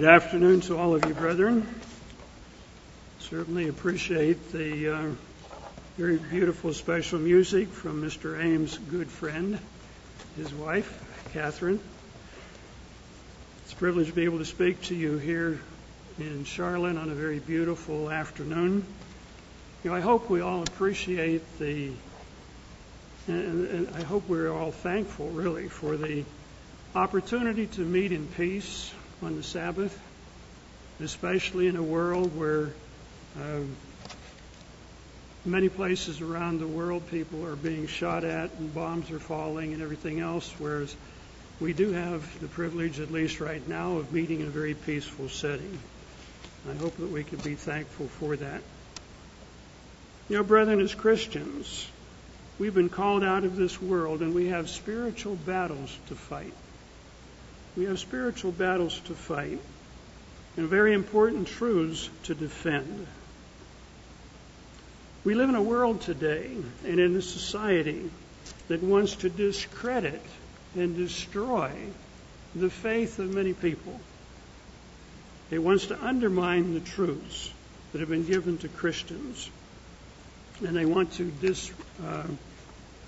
Good afternoon to all of you, brethren. Certainly appreciate the uh, very beautiful special music from Mr. Ames' good friend, his wife, Catherine. It's a privilege to be able to speak to you here in Charlotte on a very beautiful afternoon. You know, I hope we all appreciate the, and, and I hope we're all thankful, really, for the opportunity to meet in peace on the Sabbath, especially in a world where um, many places around the world people are being shot at and bombs are falling and everything else, whereas we do have the privilege, at least right now, of meeting in a very peaceful setting. I hope that we can be thankful for that. You know, brethren, as Christians, we've been called out of this world and we have spiritual battles to fight. We have spiritual battles to fight and very important truths to defend. We live in a world today and in a society that wants to discredit and destroy the faith of many people. It wants to undermine the truths that have been given to Christians. And they want to dis, uh,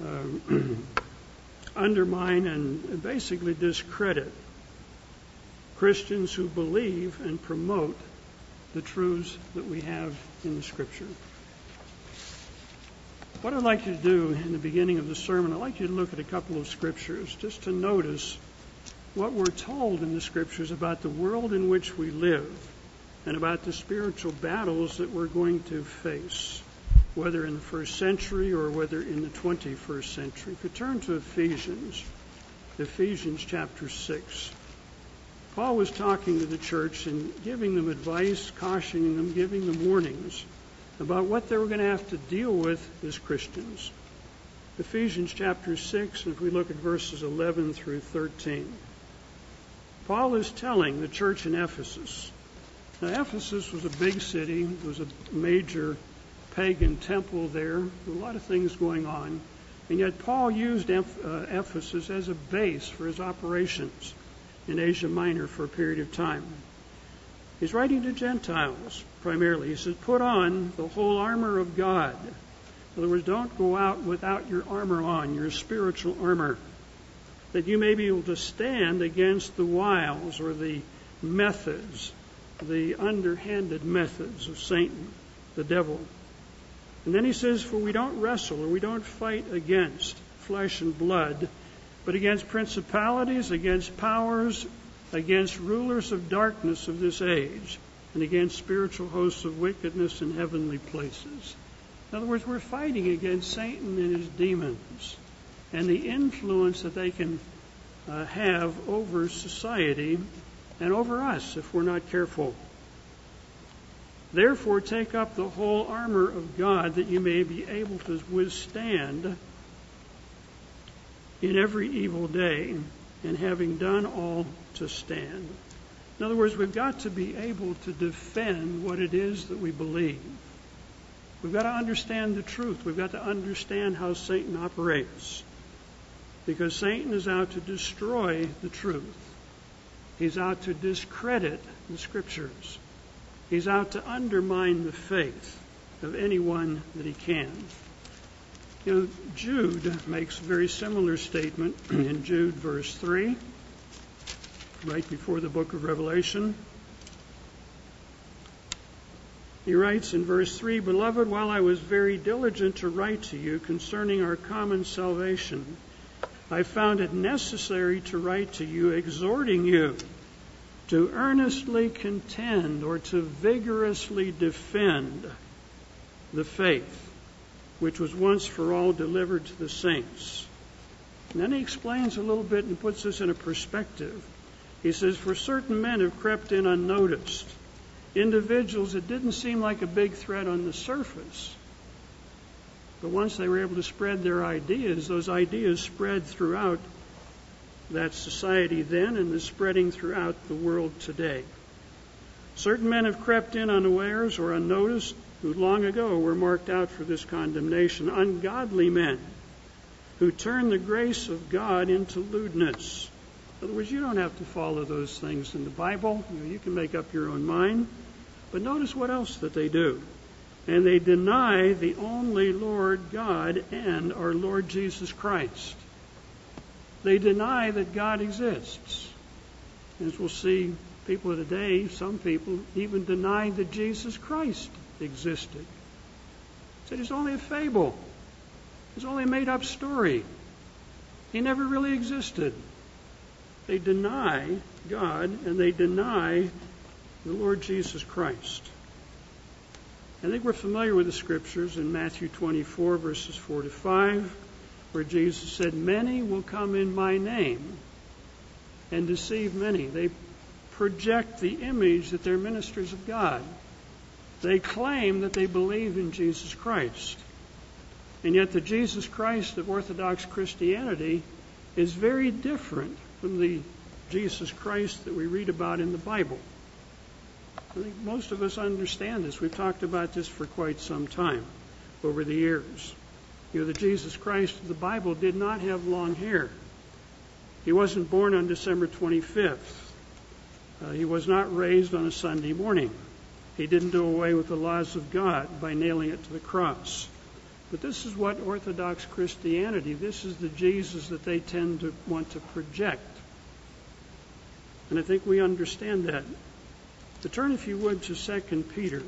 uh, undermine and basically discredit Christians who believe and promote the truths that we have in the Scripture. What I'd like you to do in the beginning of the sermon, I'd like you to look at a couple of scriptures just to notice what we're told in the scriptures about the world in which we live and about the spiritual battles that we're going to face, whether in the first century or whether in the 21st century. If you turn to Ephesians, Ephesians chapter 6. Paul was talking to the church and giving them advice, cautioning them, giving them warnings about what they were going to have to deal with as Christians. Ephesians chapter 6, if we look at verses 11 through 13. Paul is telling the church in Ephesus. Now, Ephesus was a big city, there was a major pagan temple there, a lot of things going on. And yet, Paul used uh, Ephesus as a base for his operations in Asia Minor for a period of time. He's writing to Gentiles primarily. He says, Put on the whole armor of God. In other words, don't go out without your armor on, your spiritual armor, that you may be able to stand against the wiles or the methods, the underhanded methods of Satan, the devil. And then he says, For we don't wrestle or we don't fight against flesh and blood but against principalities, against powers, against rulers of darkness of this age, and against spiritual hosts of wickedness in heavenly places. In other words, we're fighting against Satan and his demons and the influence that they can uh, have over society and over us if we're not careful. Therefore, take up the whole armor of God that you may be able to withstand in every evil day, and having done all to stand. In other words, we've got to be able to defend what it is that we believe. We've got to understand the truth. We've got to understand how Satan operates. Because Satan is out to destroy the truth. He's out to discredit the scriptures. He's out to undermine the faith of anyone that he can. You know, Jude makes a very similar statement in Jude verse 3, right before the book of Revelation. He writes in verse 3 Beloved, while I was very diligent to write to you concerning our common salvation, I found it necessary to write to you, exhorting you to earnestly contend or to vigorously defend the faith which was once for all delivered to the saints. And then he explains a little bit and puts this in a perspective. He says, For certain men have crept in unnoticed, individuals that didn't seem like a big threat on the surface. But once they were able to spread their ideas, those ideas spread throughout that society then and is spreading throughout the world today. Certain men have crept in unawares or unnoticed, who long ago were marked out for this condemnation, ungodly men who turn the grace of God into lewdness In other words, you don't have to follow those things in the Bible. You, know, you can make up your own mind. But notice what else that they do. And they deny the only Lord God and our Lord Jesus Christ. They deny that God exists. As we'll see, people today, some people even deny that Jesus Christ existed. Said it's only a fable. It's only a made up story. He never really existed. They deny God and they deny the Lord Jesus Christ. I think we're familiar with the scriptures in Matthew 24, verses 4 to 5, where Jesus said, Many will come in my name and deceive many. They project the image that they're ministers of God. They claim that they believe in Jesus Christ. And yet, the Jesus Christ of Orthodox Christianity is very different from the Jesus Christ that we read about in the Bible. I think most of us understand this. We've talked about this for quite some time over the years. You know, the Jesus Christ of the Bible did not have long hair. He wasn't born on December 25th. Uh, he was not raised on a Sunday morning. He didn't do away with the laws of God by nailing it to the cross. But this is what Orthodox Christianity, this is the Jesus that they tend to want to project. And I think we understand that. To turn, if you would, to 2 Peter.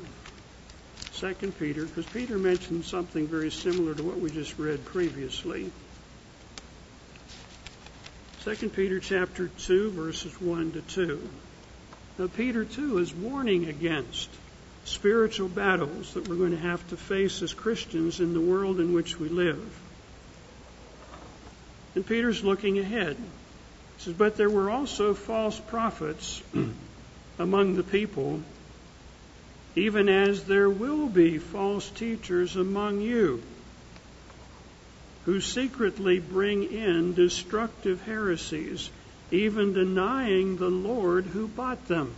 2 Peter, because Peter mentioned something very similar to what we just read previously. 2 Peter chapter 2, verses 1 to 2. Now, Peter, too, is warning against spiritual battles that we're going to have to face as Christians in the world in which we live. And Peter's looking ahead. He says, But there were also false prophets among the people, even as there will be false teachers among you who secretly bring in destructive heresies even denying the Lord who bought them.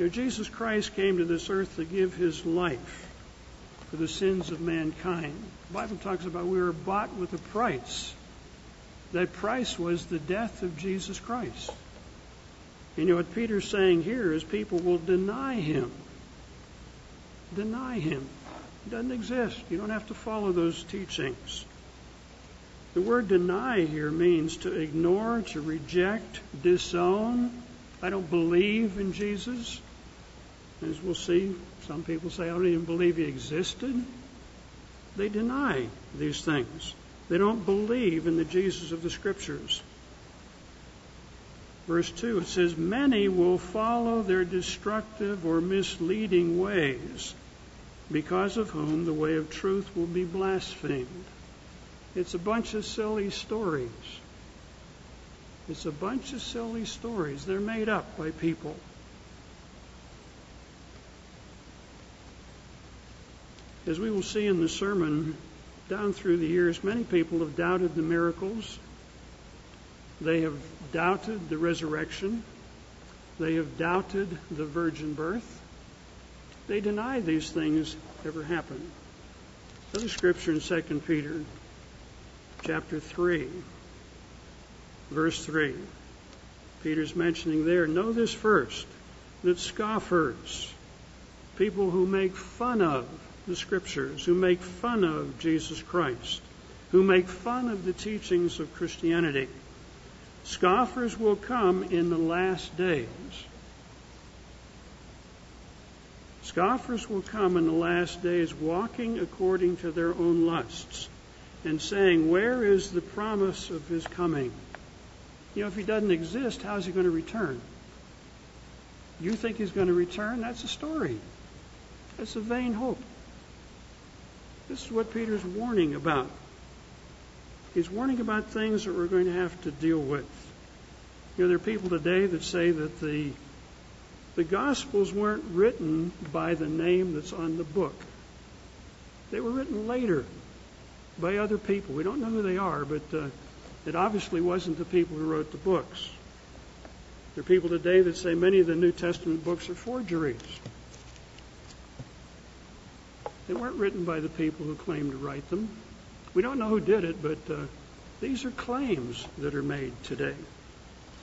You know, Jesus Christ came to this earth to give his life for the sins of mankind. The Bible talks about we were bought with a price. That price was the death of Jesus Christ. You know what Peter's saying here is people will deny him. Deny him. He doesn't exist. You don't have to follow those teachings. The word deny here means to ignore, to reject, disown. I don't believe in Jesus. As we'll see, some people say, I don't even believe he existed. They deny these things. They don't believe in the Jesus of the Scriptures. Verse 2, it says, Many will follow their destructive or misleading ways, because of whom the way of truth will be blasphemed. It's a bunch of silly stories. It's a bunch of silly stories. They're made up by people. As we will see in the sermon, down through the years, many people have doubted the miracles. They have doubted the resurrection. They have doubted the virgin birth. They deny these things ever happened. Another scripture in 2 Peter chapter 3, verse 3. Peter's mentioning there, know this first, that scoffers, people who make fun of the scriptures, who make fun of Jesus Christ, who make fun of the teachings of Christianity, scoffers will come in the last days. Scoffers will come in the last days walking according to their own lusts and saying, Where is the promise of his coming? You know, if he doesn't exist, how is he going to return? You think he's going to return? That's a story. That's a vain hope. This is what Peter's warning about. He's warning about things that we're going to have to deal with. You know, there are people today that say that the the Gospels weren't written by the name that's on the book. They were written later by other people. We don't know who they are, but uh, it obviously wasn't the people who wrote the books. There are people today that say many of the New Testament books are forgeries. They weren't written by the people who claimed to write them. We don't know who did it, but uh, these are claims that are made today.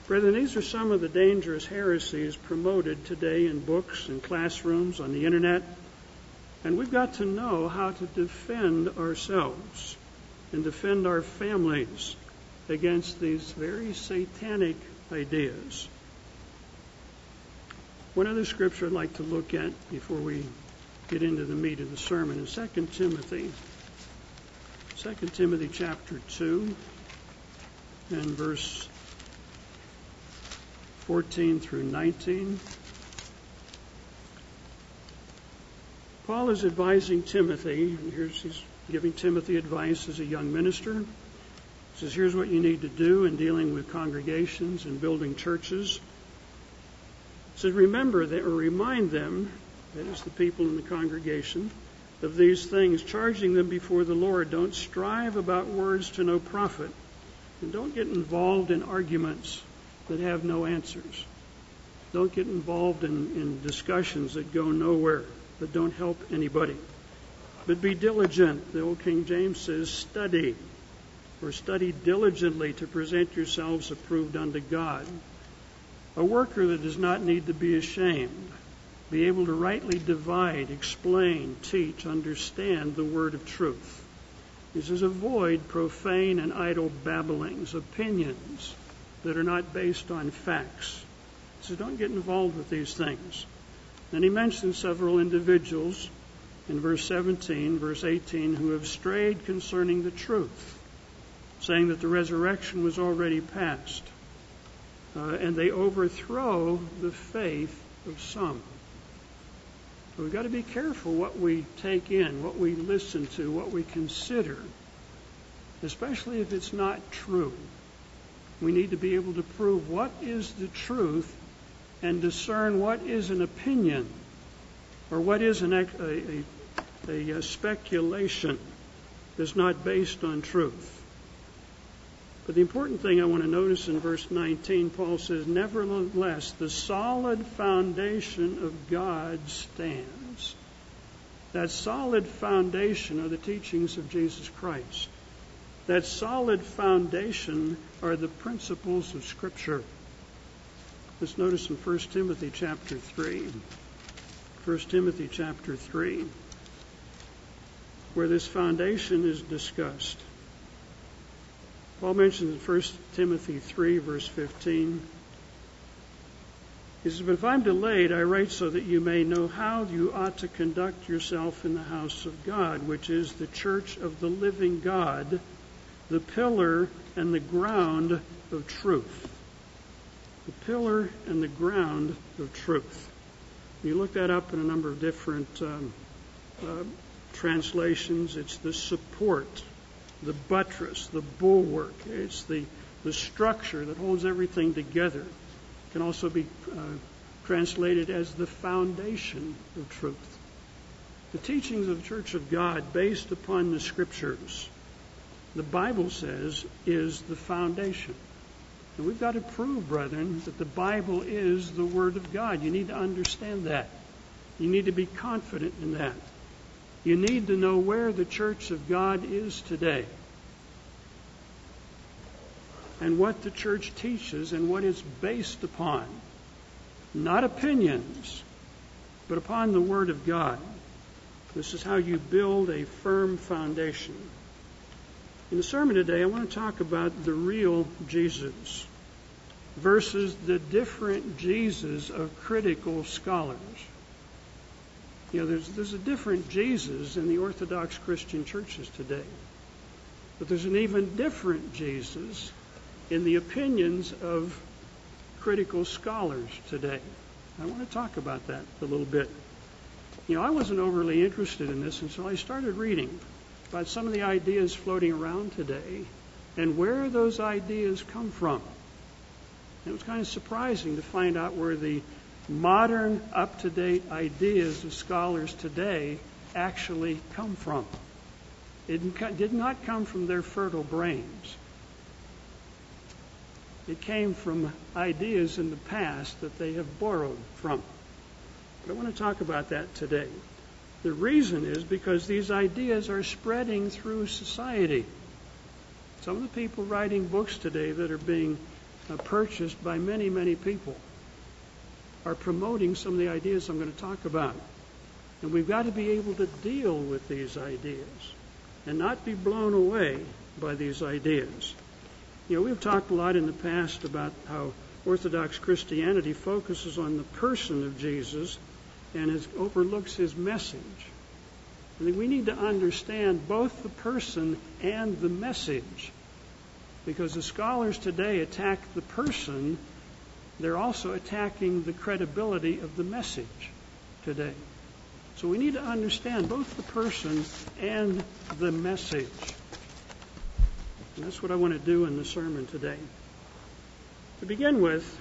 Brethren, these are some of the dangerous heresies promoted today in books and classrooms, on the internet, and we've got to know how to defend ourselves and defend our families against these very satanic ideas. One other scripture I'd like to look at before we get into the meat of the sermon In 2 Timothy. 2 Timothy chapter 2 and verse 14 through 19. Paul is advising Timothy, and here's he's giving Timothy advice as a young minister. He says, Here's what you need to do in dealing with congregations and building churches. He says, Remember that, or remind them, that is the people in the congregation, of these things, charging them before the Lord. Don't strive about words to no profit, and don't get involved in arguments that have no answers. Don't get involved in, in discussions that go nowhere, that don't help anybody. But be diligent. The old King James says, study, or study diligently to present yourselves approved unto God. A worker that does not need to be ashamed, be able to rightly divide, explain, teach, understand the word of truth. He says, avoid profane and idle babblings, opinions that are not based on facts. He says, don't get involved with these things. And he mentions several individuals in verse 17, verse 18, who have strayed concerning the truth, saying that the resurrection was already past. Uh, and they overthrow the faith of some. We've got to be careful what we take in, what we listen to, what we consider, especially if it's not true. We need to be able to prove what is the truth and discern what is an opinion or what is an, a, a, a speculation that's not based on truth. But the important thing I want to notice in verse 19, Paul says, Nevertheless, the solid foundation of God stands. That solid foundation are the teachings of Jesus Christ. That solid foundation are the principles of Scripture. Let's notice in 1 Timothy chapter 3. 1 Timothy chapter 3 where this foundation is discussed. Paul mentions in 1 Timothy 3, verse 15. He says, But if I'm delayed, I write so that you may know how you ought to conduct yourself in the house of God, which is the church of the living God, the pillar and the ground of truth. The pillar and the ground of truth. You look that up in a number of different um, uh, translations, it's the support, the buttress, the bulwark. It's the, the structure that holds everything together. It can also be uh, translated as the foundation of truth. The teachings of the Church of God, based upon the Scriptures, the Bible says, is the foundation. And we've got to prove, brethren, that the Bible is the Word of God. You need to understand that. You need to be confident in that. You need to know where the church of God is today and what the church teaches and what it's based upon. Not opinions, but upon the Word of God. This is how you build a firm foundation. In the sermon today, I want to talk about the real Jesus versus the different Jesus of critical scholars. You know, there's, there's a different Jesus in the Orthodox Christian churches today. But there's an even different Jesus in the opinions of critical scholars today. I want to talk about that a little bit. You know, I wasn't overly interested in this until I started reading about some of the ideas floating around today and where those ideas come from. it was kind of surprising to find out where the modern, up to date ideas of scholars today actually come from. It did not come from their fertile brains. It came from ideas in the past that they have borrowed from. But I want to talk about that today. The reason is because these ideas are spreading through society. Some of the people writing books today that are being uh, purchased by many, many people, are promoting some of the ideas I'm going to talk about. And we've got to be able to deal with these ideas and not be blown away by these ideas. You know, we've talked a lot in the past about how Orthodox Christianity focuses on the person of Jesus and overlooks his message. I think we need to understand both the person and the message. Because the scholars today attack the person, they're also attacking the credibility of the message today. So we need to understand both the person and the message. And that's what I want to do in the sermon today. To begin with,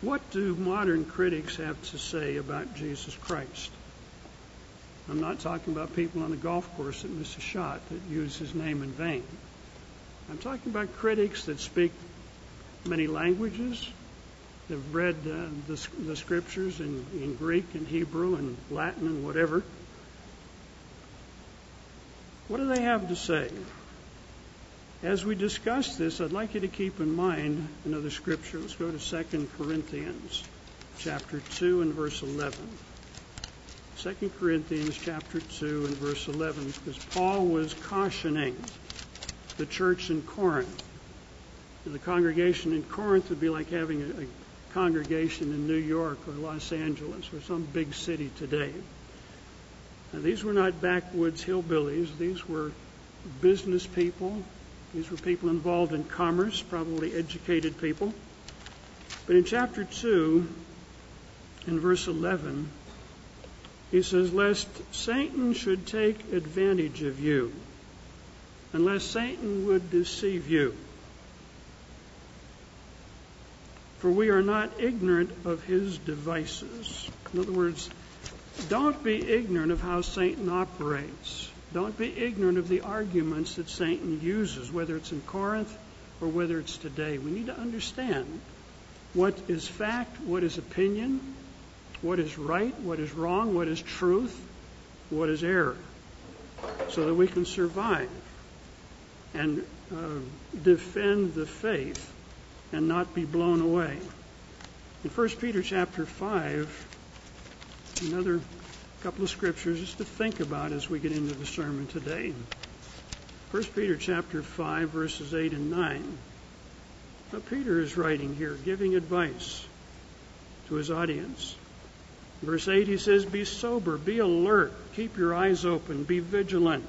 what do modern critics have to say about Jesus Christ? I'm not talking about people on the golf course that miss a shot that use his name in vain. I'm talking about critics that speak many languages, have read uh, the, the, scriptures in, Greek and Hebrew and Latin and whatever. What do they have to say? As we discuss this, I'd like you to keep in mind another scripture. Let's go to 2 Corinthians chapter 2 and verse 11. 2 Corinthians chapter 2 and verse 11, because Paul was cautioning the church in Corinth. The congregation in Corinth would be like having a congregation in New York or Los Angeles or some big city today. Now, these were not backwoods hillbillies. These were business people, these were people involved in commerce, probably educated people. But in chapter 2, in verse 11, he says, Lest Satan should take advantage of you, unless Satan would deceive you. For we are not ignorant of his devices. In other words, don't be ignorant of how Satan operates. Don't be ignorant of the arguments that Satan uses, whether it's in Corinth or whether it's today. We need to understand what is fact, what is opinion, what is right, what is wrong, what is truth, what is error, so that we can survive and uh, defend the faith and not be blown away. In 1 Peter chapter 5, another couple of scriptures to think about as we get into the sermon today. 1 Peter chapter 5 verses 8 and 9. Now Peter is writing here, giving advice to his audience. Verse 8 he says, Be sober, be alert, keep your eyes open, be vigilant,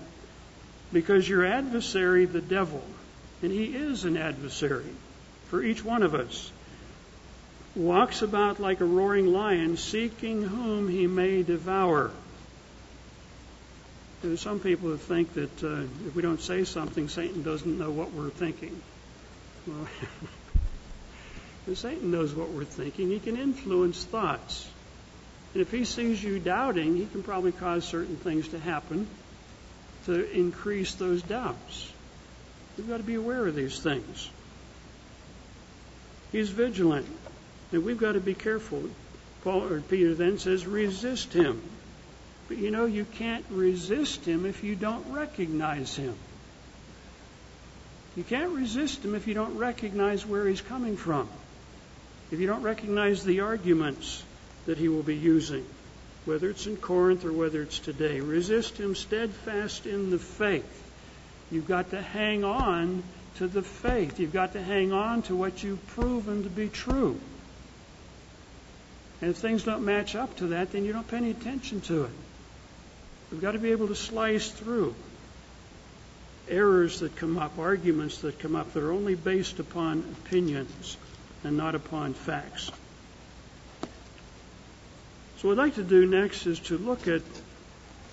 because your adversary, the devil, and he is an adversary for each one of us, walks about like a roaring lion, seeking whom he may devour. There's some people who think that uh, if we don't say something, Satan doesn't know what we're thinking. Well, Satan knows what we're thinking. He can influence thoughts. And if he sees you doubting, he can probably cause certain things to happen to increase those doubts. We've got to be aware of these things. He's vigilant. And we've got to be careful. Paul or Peter then says, resist him. But you know, you can't resist him if you don't recognize him. You can't resist him if you don't recognize where he's coming from. If you don't recognize the arguments that he will be using, whether it's in Corinth or whether it's today. Resist him steadfast in the faith. You've got to hang on to the faith. You've got to hang on to what you've proven to be true. And if things don't match up to that, then you don't pay any attention to it. We've got to be able to slice through errors that come up, arguments that come up that are only based upon opinions and not upon facts. So, what I'd like to do next is to look at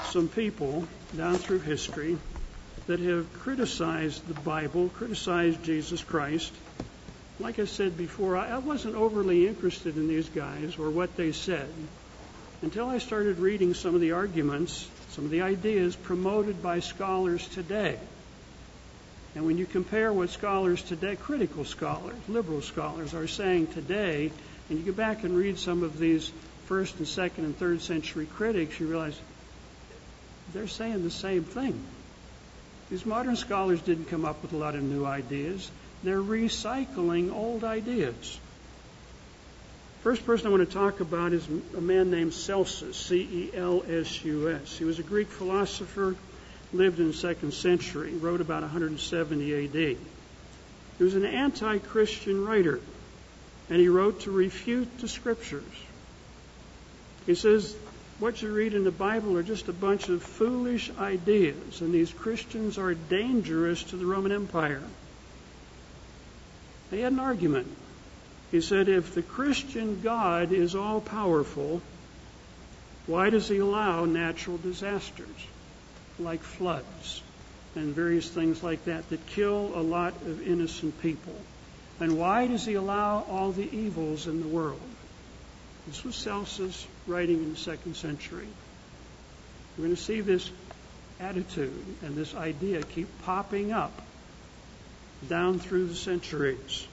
some people down through history that have criticized the Bible, criticized Jesus Christ, like I said before, I wasn't overly interested in these guys or what they said until I started reading some of the arguments, some of the ideas promoted by scholars today. And when you compare what scholars today, critical scholars, liberal scholars, are saying today, and you go back and read some of these first and second and third century critics, you realize they're saying the same thing. These modern scholars didn't come up with a lot of new ideas. They're recycling old ideas. First person I want to talk about is a man named Celsus, C E L S U S. He was a Greek philosopher, lived in the second century, wrote about 170 AD. He was an anti Christian writer, and he wrote to refute the scriptures. He says, What you read in the Bible are just a bunch of foolish ideas, and these Christians are dangerous to the Roman Empire. They had an argument. He said, If the Christian God is all powerful, why does he allow natural disasters like floods? and various things like that that kill a lot of innocent people. And why does he allow all the evils in the world? This was Celsus writing in the second century. We're going to see this attitude and this idea keep popping up down through the centuries.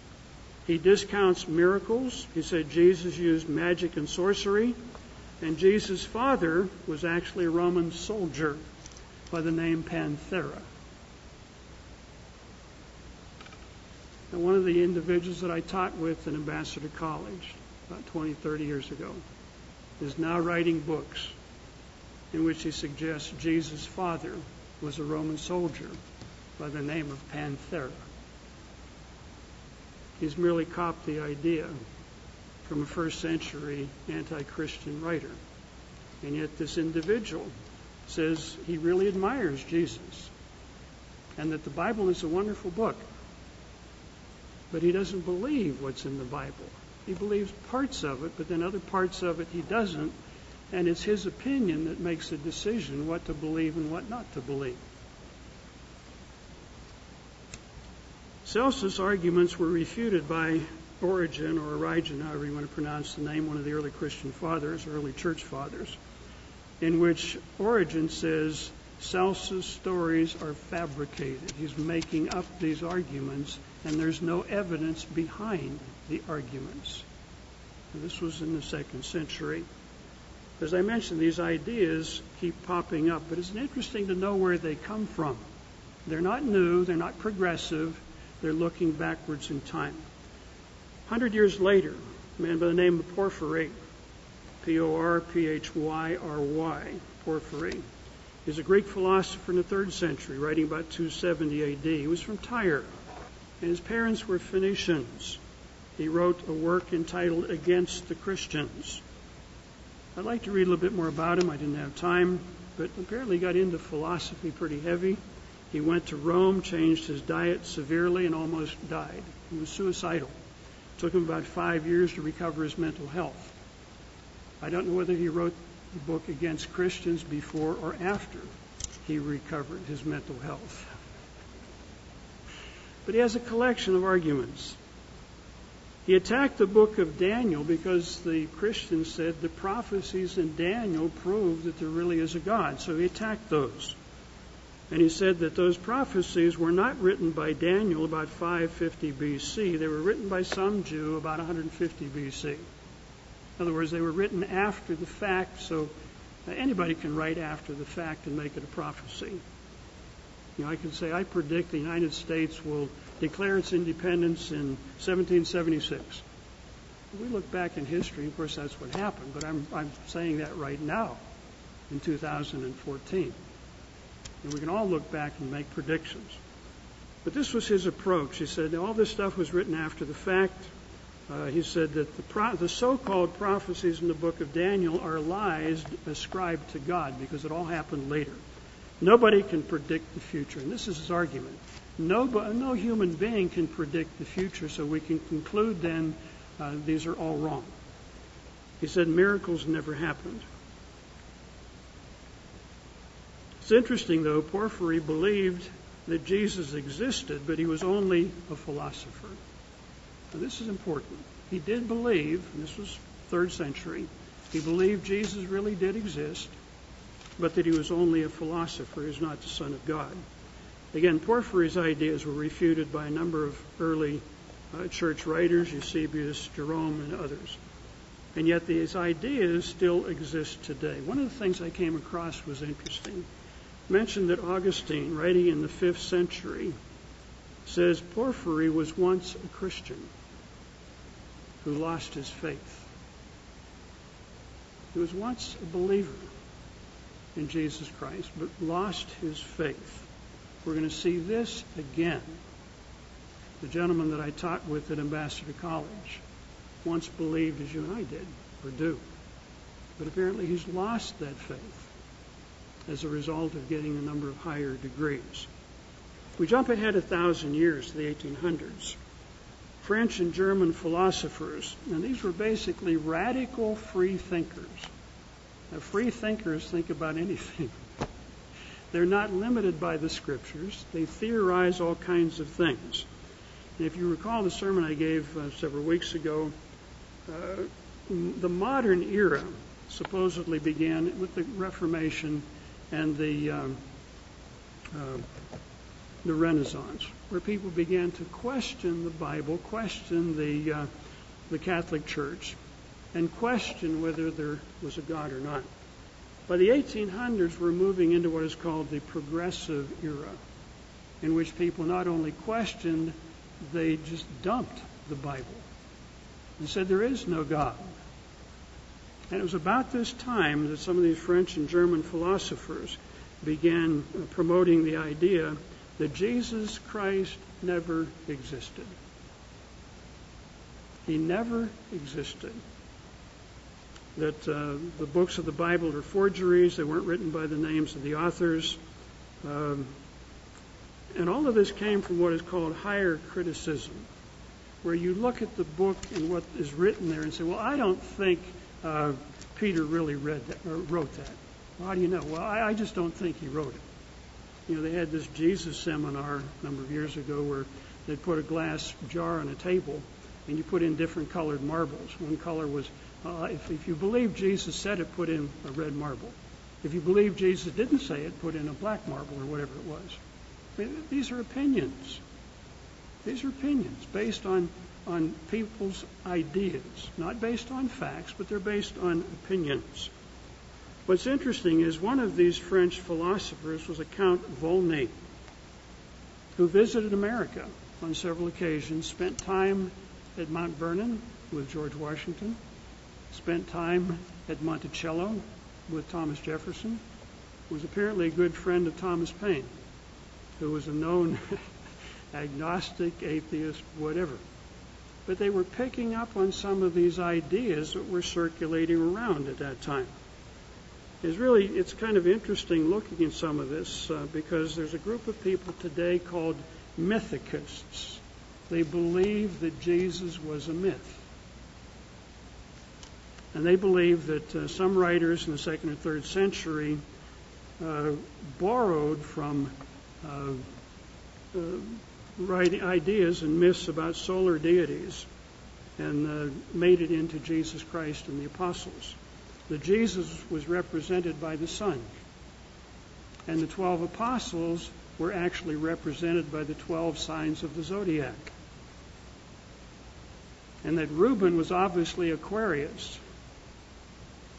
He discounts miracles. He said Jesus used magic and sorcery. And Jesus' father was actually a Roman soldier by the name Panthera. Now, one of the individuals that I taught with in Ambassador College 20, 30 years ago is now writing books in which he suggests Jesus' father was a Roman soldier by the name of Panthera. He's merely copied the idea from a first century anti Christian writer. And yet, this individual says he really admires Jesus and that the Bible is a wonderful book but he doesn't believe what's in the Bible. He believes parts of it, but then other parts of it he doesn't, and it's his opinion that makes the decision what to believe and what not to believe. Celsus' arguments were refuted by Origen or Origen, however you want to pronounce the name, one of the early Christian fathers, early church fathers, in which Origen says Celsus' stories are fabricated. He's making up these arguments and there's no evidence behind the arguments. And this was in the second century. As I mentioned, these ideas keep popping up, but it's interesting to know where they come from. They're not new, they're not progressive, they're looking backwards in time. Hundred years later, a man by the name of Porphyry, P O R P H Y R Y, Porphyry, is a Greek philosopher in the third century, writing about 270 AD. He was from Tyre and his parents were Phoenicians. He wrote a work entitled Against the Christians. I'd like to read a little bit more about him. I didn't have time, but apparently he got into philosophy pretty heavy. He went to Rome, changed his diet severely, and almost died. He was suicidal. It took him about five years to recover his mental health. I don't know whether he wrote the book Against Christians before or after he recovered his mental health. But he has a collection of arguments. He attacked the book of Daniel because the Christians said the prophecies in Daniel prove that there really is a God. So he attacked those. And he said that those prophecies were not written by Daniel about 550 BC. They were written by some Jew about 150 BC. In other words, they were written after the fact, so anybody can write after the fact and make it a prophecy. You know, I can say I predict the United States will declare its independence in 1776. We look back in history, of course, that's what happened, but I'm, I'm saying that right now in 2014. And we can all look back and make predictions. But this was his approach. He said all this stuff was written after the fact. Uh, he said that the, pro- the so-called prophecies in the book of Daniel are lies ascribed to God because it all happened later. Nobody can predict the future. And this is his argument. No, no human being can predict the future, so we can conclude then uh, these are all wrong. He said miracles never happened. It's interesting, though, Porphyry believed that Jesus existed, but he was only a philosopher. Now, this is important. He did believe, and this was third century, he believed Jesus really did exist, but that he was only a philosopher, he was not the Son of God. Again, Porphyry's ideas were refuted by a number of early uh, church writers, Eusebius, Jerome, and others. And yet these ideas still exist today. One of the things I came across was interesting. mentioned that Augustine, writing in the fifth century, says Porphyry was once a Christian who lost his faith. He was once a believer in Jesus Christ, but lost his faith. We're going to see this again. The gentleman that I taught with at Ambassador College once believed as you and I did, or do. But apparently he's lost that faith as a result of getting a number of higher degrees. We jump ahead a thousand years to the 1800s. French and German philosophers, and these were basically radical free thinkers. Now, free thinkers think about anything. They're not limited by the scriptures. They theorize all kinds of things. And if you recall the sermon I gave uh, several weeks ago, uh, the modern era supposedly began with the Reformation and the um, uh, the Renaissance, where people began to question the Bible, question the uh, the Catholic Church, and question whether there was a God or not. By the 1800s, we're moving into what is called the progressive era, in which people not only questioned, they just dumped the Bible and said there is no God. And it was about this time that some of these French and German philosophers began promoting the idea that Jesus Christ never existed. He never existed. That uh, the books of the Bible are forgeries, they weren't written by the names of the authors. Um, and all of this came from what is called higher criticism, where you look at the book and what is written there and say, well, I don't think uh, Peter really read that, or wrote that. Well, how do you know? Well, I, I just don't think he wrote it. You know, they had this Jesus seminar a number of years ago where they put a glass jar on a table and you put in different colored marbles. One color was, Uh, if, if you believe Jesus said it, put in a red marble. If you believe Jesus didn't say it, put in a black marble or whatever it was. These are opinions. These are opinions based on on people's ideas, not based on facts, but they're based on opinions. What's interesting is one of these French philosophers was a Count Volney, who visited America on several occasions, spent time at Mount Vernon with George Washington, spent time at Monticello with Thomas Jefferson, was apparently a good friend of Thomas Paine, who was a known agnostic, atheist, whatever but they were picking up on some of these ideas that were circulating around at that time. It's really, it's kind of interesting looking at some of this uh, because there's a group of people today called mythicists. They believe that Jesus was a myth. And they believe that uh, some writers in the second or third century uh, borrowed from uh, ideas and myths about solar deities and made it into Jesus Christ and the apostles. The Jesus was represented by the sun, and the 12 apostles were actually represented by the 12 signs of the zodiac. And that Reuben was obviously Aquarius,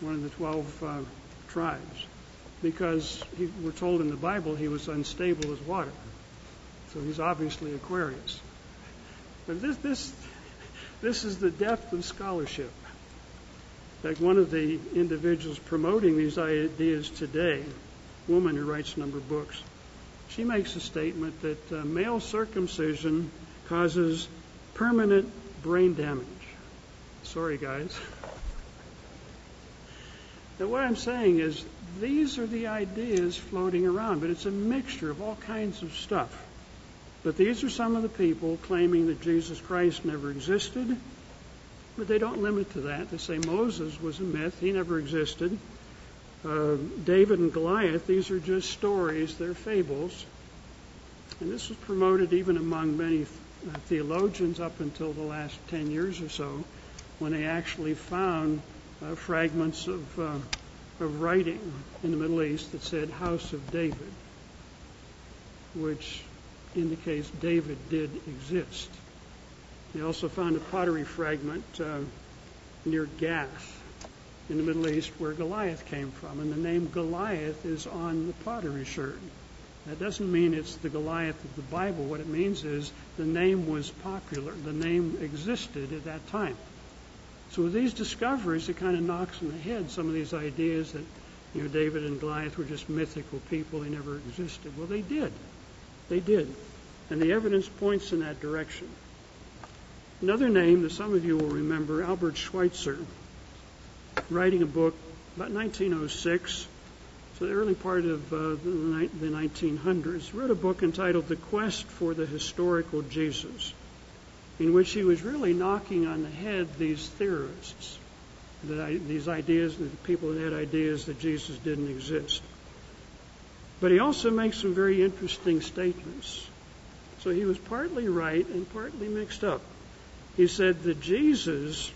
one of the 12 uh, tribes, because we're told in the Bible he was unstable as water. So he's obviously Aquarius. But this, this, this is the depth of scholarship. Fact, one of the individuals promoting these ideas today, a woman who writes a number of books, she makes a statement that uh, male circumcision causes permanent brain damage. Sorry, guys. What I'm saying is, these are the ideas floating around, but it's a mixture of all kinds of stuff. But these are some of the people claiming that Jesus Christ never existed. But they don't limit to that. They say Moses was a myth, he never existed. Uh, David and Goliath, these are just stories, they're fables. And this was promoted even among many uh, theologians up until the last 10 years or so, when they actually found fragments of, uh, of writing in the Middle East that said House of David, which indicates David did exist. They also found a pottery fragment uh, near Gath in the Middle East where Goliath came from, and the name Goliath is on the pottery sherd. That doesn't mean it's the Goliath of the Bible. What it means is the name was popular. The name existed at that time. So with these discoveries, it kind of knocks in the head some of these ideas that, you know, David and Goliath were just mythical people. They never existed. Well, they did. They did. And the evidence points in that direction. Another name that some of you will remember, Albert Schweitzer, writing a book about 1906 so the early part of uh, the, the 1900s, wrote a book entitled The Quest for the Historical Jesus, in which he was really knocking on the head these theorists, these ideas, the people that had ideas that Jesus didn't exist. But he also makes some very interesting statements. So he was partly right and partly mixed up. He said that Jesus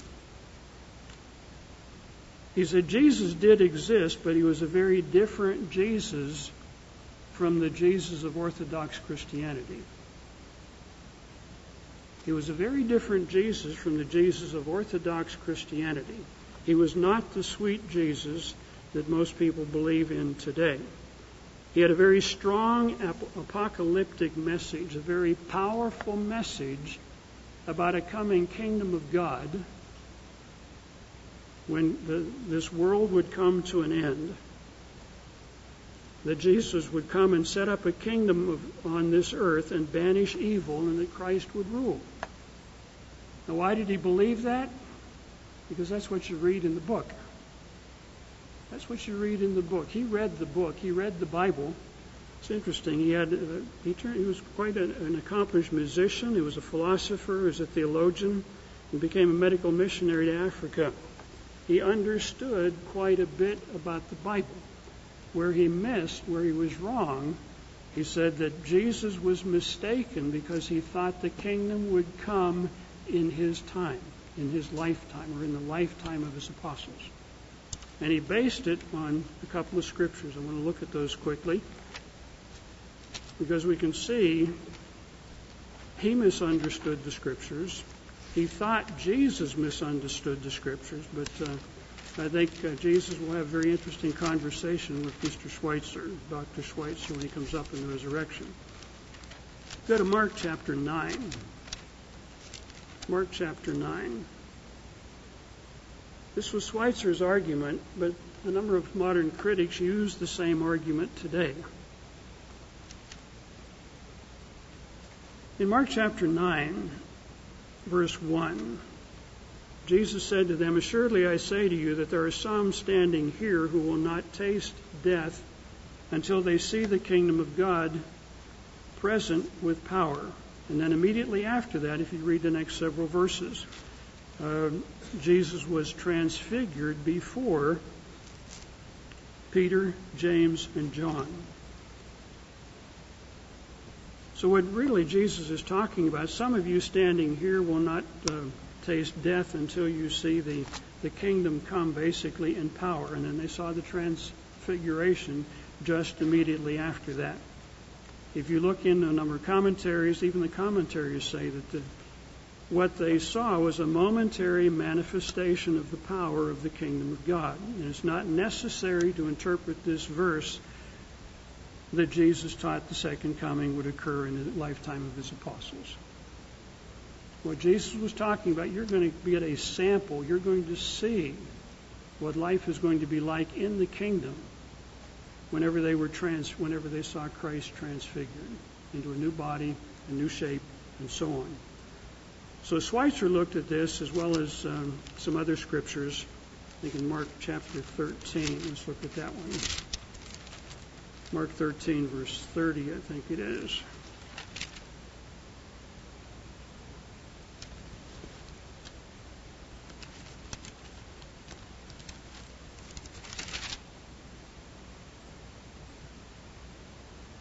he said Jesus did exist, but he was a very different Jesus from the Jesus of Orthodox Christianity. He was a very different Jesus from the Jesus of Orthodox Christianity. He was not the sweet Jesus that most people believe in today. He had a very strong apocalyptic message, a very powerful message about a coming kingdom of God when the, this world would come to an end, that Jesus would come and set up a kingdom of, on this earth and banish evil, and that Christ would rule. Now, why did he believe that? Because that's what you read in the book. That's what you read in the book. He read the book. He read the Bible. It's interesting. He had uh, he, turned, he was quite a, an accomplished musician. He was a philosopher. He was a theologian. He became a medical missionary to Africa he understood quite a bit about the Bible. Where he missed, where he was wrong, he said that Jesus was mistaken because he thought the kingdom would come in his time, in his lifetime, or in the lifetime of his apostles. And he based it on a couple of scriptures. I want to look at those quickly because we can see he misunderstood the scriptures he thought Jesus misunderstood the scriptures, but uh, I think uh, Jesus will have a very interesting conversation with Mr. Schweitzer, Dr. Schweitzer, when he comes up in the resurrection. Go to Mark chapter 9. Mark chapter 9. This was Schweitzer's argument, but a number of modern critics use the same argument today. In Mark chapter 9, verse 1. Jesus said to them, Assuredly I say to you that there are some standing here who will not taste death until they see the kingdom of God present with power. And then immediately after that, if you read the next several verses, uh, Jesus was transfigured before Peter, James, and John. So, what really Jesus is talking about, some of you standing here will not uh, taste death until you see the, the kingdom come basically in power. And then they saw the transfiguration just immediately after that. If you look in a number of commentaries, even the commentaries say that the, what they saw was a momentary manifestation of the power of the kingdom of God. And it's not necessary to interpret this verse that Jesus taught the second coming would occur in the lifetime of his apostles. What Jesus was talking about, you're going to get a sample. You're going to see what life is going to be like in the kingdom whenever they were trans, whenever they saw Christ transfigured into a new body, a new shape, and so on. So Schweitzer looked at this as well as um, some other scriptures. I think in Mark chapter 13. Let's look at that one. Mark 13, verse 30, I think it is.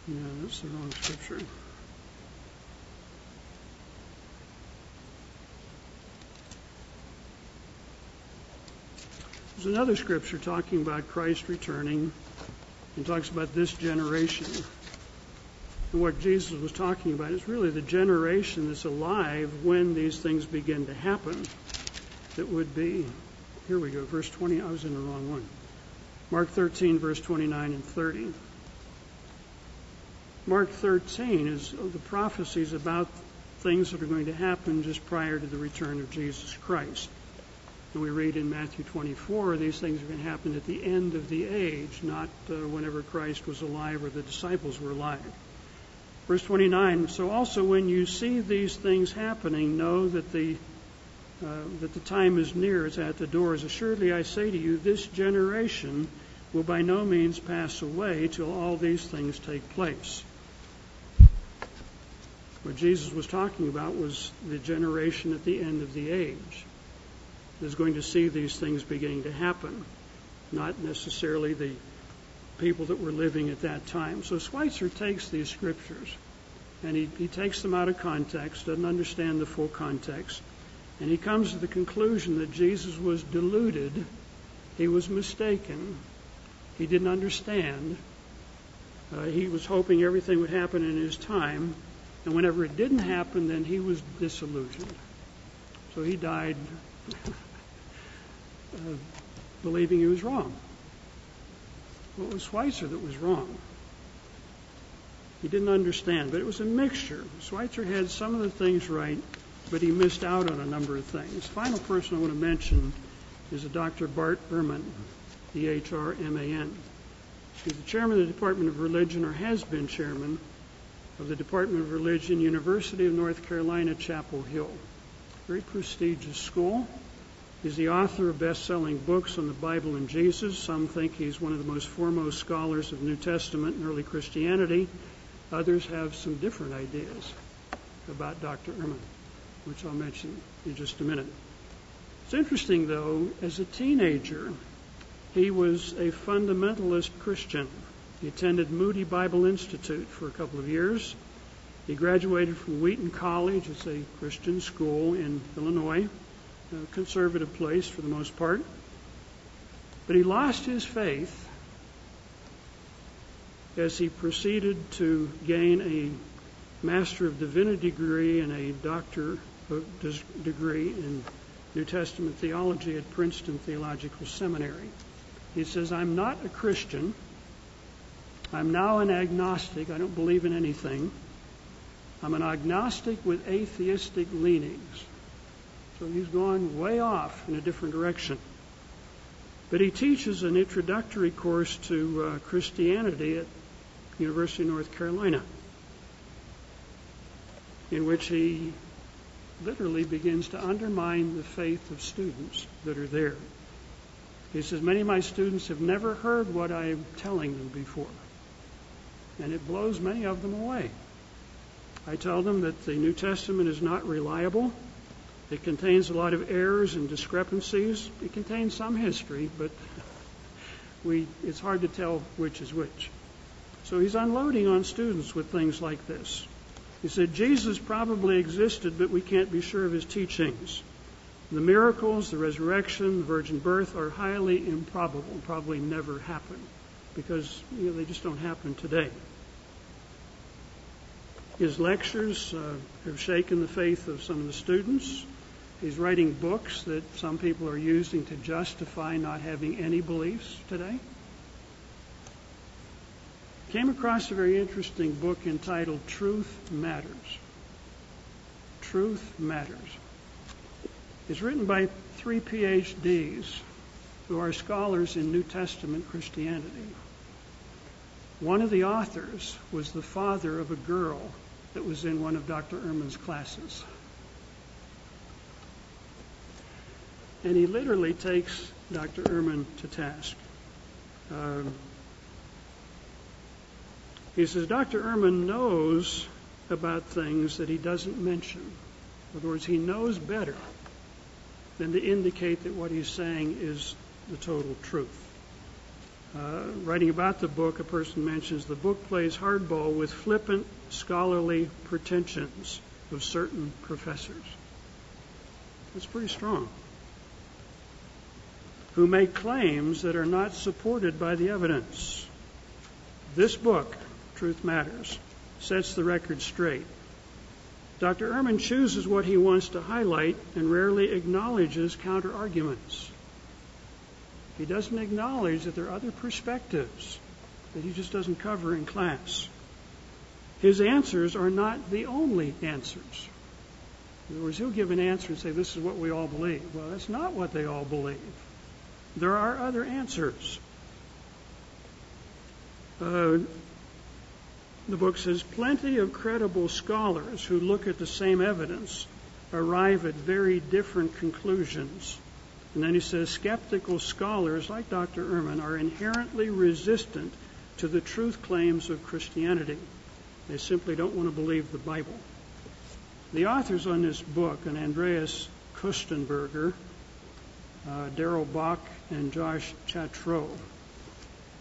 Yeah, that's the wrong scripture. There's another scripture talking about Christ returning he talks about this generation. And what Jesus was talking about is really the generation that's alive when these things begin to happen. That would be, here we go, verse 20. I was in the wrong one. Mark 13, verse 29 and 30. Mark 13 is the prophecies about things that are going to happen just prior to the return of Jesus Christ. And we read in Matthew 24, these things are going to happen at the end of the age, not uh, whenever Christ was alive or the disciples were alive. Verse 29, so also when you see these things happening, know that the uh, that the time is near, it's at the doors. Assuredly, I say to you, this generation will by no means pass away till all these things take place. What Jesus was talking about was the generation at the end of the age is going to see these things beginning to happen, not necessarily the people that were living at that time. So Schweitzer takes these scriptures and he, he takes them out of context, doesn't understand the full context, and he comes to the conclusion that Jesus was deluded, he was mistaken, he didn't understand. Uh, he was hoping everything would happen in his time, and whenever it didn't happen, then he was disillusioned. So he died uh, believing he was wrong. Well, it was Schweitzer that was wrong. He didn't understand, but it was a mixture. Schweitzer had some of the things right, but he missed out on a number of things. Final person I want to mention is a Dr. Bart Ehrman, E-H-R-M-A-N. He's the chairman of the Department of Religion, or has been chairman of the Department of Religion, University of North Carolina, Chapel Hill. Very prestigious school. He's the author of best-selling books on the Bible and Jesus. Some think he's one of the most foremost scholars of New Testament and early Christianity. Others have some different ideas about Dr. Ehrman which I'll mention in just a minute. It's interesting, though, as a teenager, he was a fundamentalist Christian. He attended Moody Bible Institute for a couple of years. He graduated from Wheaton College. It's a Christian school in Illinois, a conservative place for the most part. But he lost his faith as he proceeded to gain a Master of Divinity degree and a Doctor uh, of degree in New Testament theology at Princeton Theological Seminary. He says, I'm not a Christian. I'm now an agnostic. I don't believe in anything. I'm an agnostic with atheistic leanings. So he's gone way off in a different direction. But he teaches an introductory course to uh, Christianity at University of North Carolina, in which he literally begins to undermine the faith of students that are there. He says, Many of my students have never heard what I am telling them before, and it blows many of them away. I tell them that the New Testament is not reliable. It contains a lot of errors and discrepancies. It contains some history, but we, it's hard to tell which is which. So he's unloading on students with things like this. He said Jesus probably existed, but we can't be sure of his teachings. The miracles, the resurrection, the virgin birth are highly improbable, probably never happen because you know, they just don't happen today. His lectures uh, have shaken the faith of some of the students. He's writing books that some people are using to justify not having any beliefs today came across a very interesting book entitled Truth Matters. Truth Matters. It's written by three PhDs who are scholars in New Testament Christianity. One of the authors was the father of a girl that was in one of Dr. Ehrman's classes. And he literally takes Dr. Ehrman to task. Um, he says Dr. Ehrman knows about things that he doesn't mention. In other words, he knows better than to indicate that what he's saying is the total truth. Uh, writing about the book, a person mentions the book plays hardball with flippant scholarly pretensions of certain professors. That's pretty strong. Who make claims that are not supported by the evidence. This book Truth Matters, sets the record straight. Dr. Ehrman chooses what he wants to highlight and rarely acknowledges counter arguments. He doesn't acknowledge that there are other perspectives that he just doesn't cover in class. his answers are not the only answers. In other words, he'll give an answer and say, This is what we all believe. Well, that's not what they all believe. There are other answers. Uh, the book says plenty of credible scholars who look at the same evidence arrive at very different conclusions. And then he says skeptical scholars like Dr. Ehrman are inherently resistant to the truth claims of Christianity. They simply don't want to believe the Bible. The authors on this book, and Andreas Köstenberger, uh, Darrell Bock, and Josh Chatraw.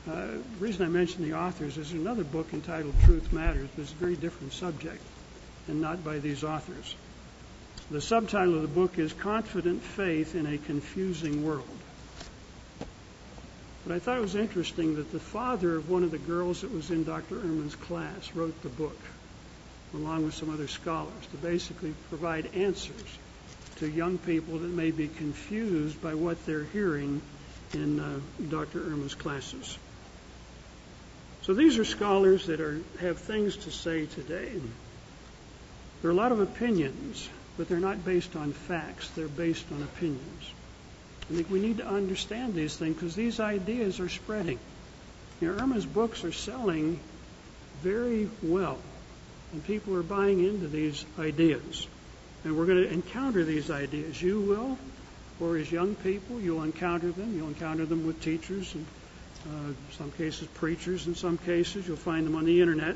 Uh, the reason I mention the authors is another book entitled Truth Matters, but it's a very different subject, and not by these authors. The subtitle of the book is Confident Faith in a Confusing World. But I thought it was interesting that the father of one of the girls that was in Dr. Ehrman's class wrote the book, along with some other scholars, to basically provide answers to young people that may be confused by what they're hearing in uh, Dr. Ehrman's classes. So these are scholars that are, have things to say today. There are a lot of opinions, but they're not based on facts. They're based on opinions. I think we need to understand these things because these ideas are spreading. You know, Ehrman's books are selling very well, and people are buying into these ideas. And we're going to encounter these ideas. You will, or as young people, you'll encounter them. You'll encounter them with teachers and uh, some cases preachers, in some cases you'll find them on the internet.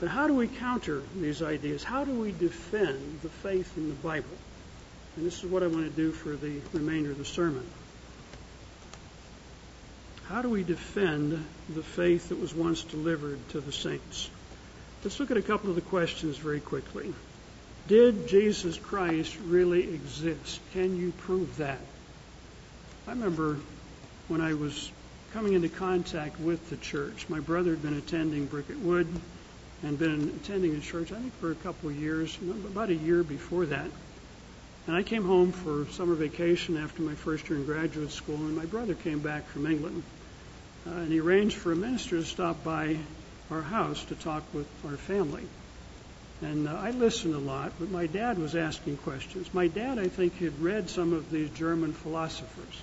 But how do we counter these ideas? How do we defend the faith in the Bible? And this is what I want to do for the remainder of the sermon. How do we defend the faith that was once delivered to the saints? Let's look at a couple of the questions very quickly. Did Jesus Christ really exist? Can you prove that? I remember when I was coming into contact with the church. My brother had been attending Bricket Wood and been attending the church, I think, for a couple of years, about a year before that. And I came home for summer vacation after my first year in graduate school, and my brother came back from England. Uh, and he arranged for a minister to stop by our house to talk with our family. And uh, I listened a lot, but my dad was asking questions. My dad, I think, had read some of these German philosophers.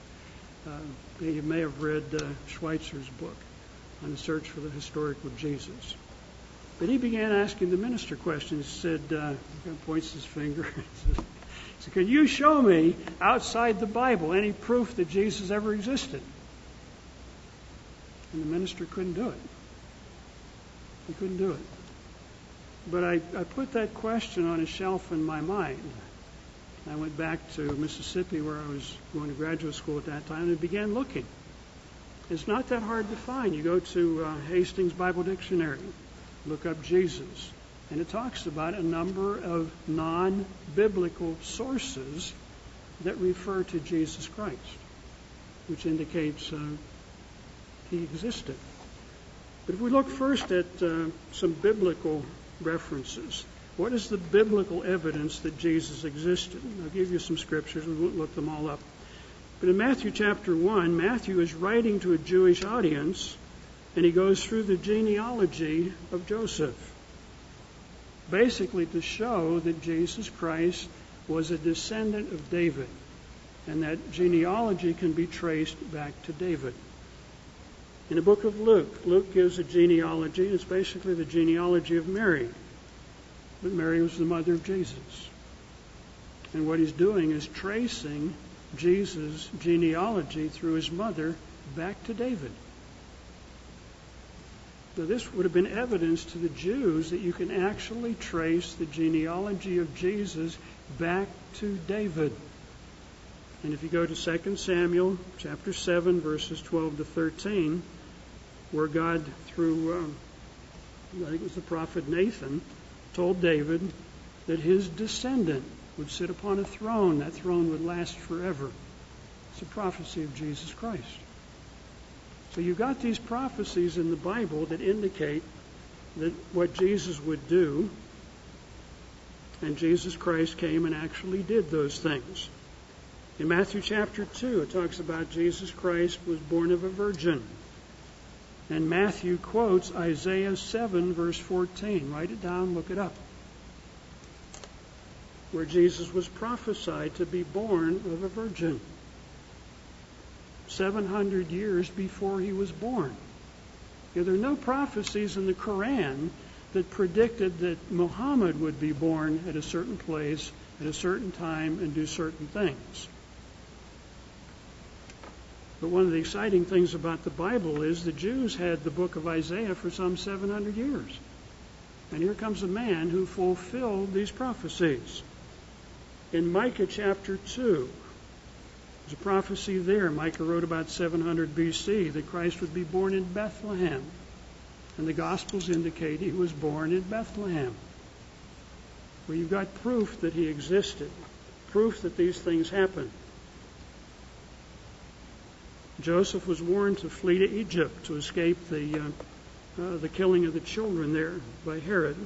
Uh, you may have read uh, Schweitzer's book on the search for the historical Jesus. But he began asking the minister questions. Said, uh, points his finger. said, Can you show me outside the Bible any proof that Jesus ever existed? And the minister couldn't do it. He couldn't do it. But I, I put that question on a shelf in my mind. I went back to Mississippi where I was going to graduate school at that time and began looking. It's not that hard to find. You go to uh, Hastings Bible Dictionary, look up Jesus, and it talks about a number of non biblical sources that refer to Jesus Christ, which indicates uh, he existed. But if we look first at uh, some biblical references, what is the biblical evidence that Jesus existed? I'll give you some scriptures. We won't look them all up. But in Matthew chapter 1, Matthew is writing to a Jewish audience, and he goes through the genealogy of Joseph, basically to show that Jesus Christ was a descendant of David, and that genealogy can be traced back to David. In the book of Luke, Luke gives a genealogy. It's basically the genealogy of Mary. But Mary was the mother of Jesus. And what he's doing is tracing Jesus' genealogy through his mother back to David. This would have been evidence to the Jews that you can actually trace the genealogy of Jesus back to David. And if you go to 2 Samuel chapter 7, verses 12 to 13, where God, through, um, I think it was the prophet Nathan, told David that his descendant would sit upon a throne. That throne would last forever. It's a prophecy of Jesus Christ. So you've got these prophecies in the Bible that indicate that what Jesus would do, and Jesus Christ came and actually did those things. In Matthew chapter 2, it talks about Jesus Christ was born of a virgin. And Matthew quotes Isaiah 7, verse 14. Write it down, look it up. Where Jesus was prophesied to be born of a virgin. 700 years before he was born. There are no prophecies in the Quran that predicted that Muhammad would be born at a certain place at a certain time and do certain things. But one of the exciting things about the Bible is the Jews had the book of Isaiah for some 700 years. And here comes a man who fulfilled these prophecies. In Micah chapter 2, there's a prophecy there. Micah wrote about 700 BC that Christ would be born in Bethlehem. And the Gospels indicate he was born in Bethlehem. Where you've got proof that he existed, proof that these things happened. Joseph was warned to flee to Egypt to escape the, uh, uh, the killing of the children there by Herod.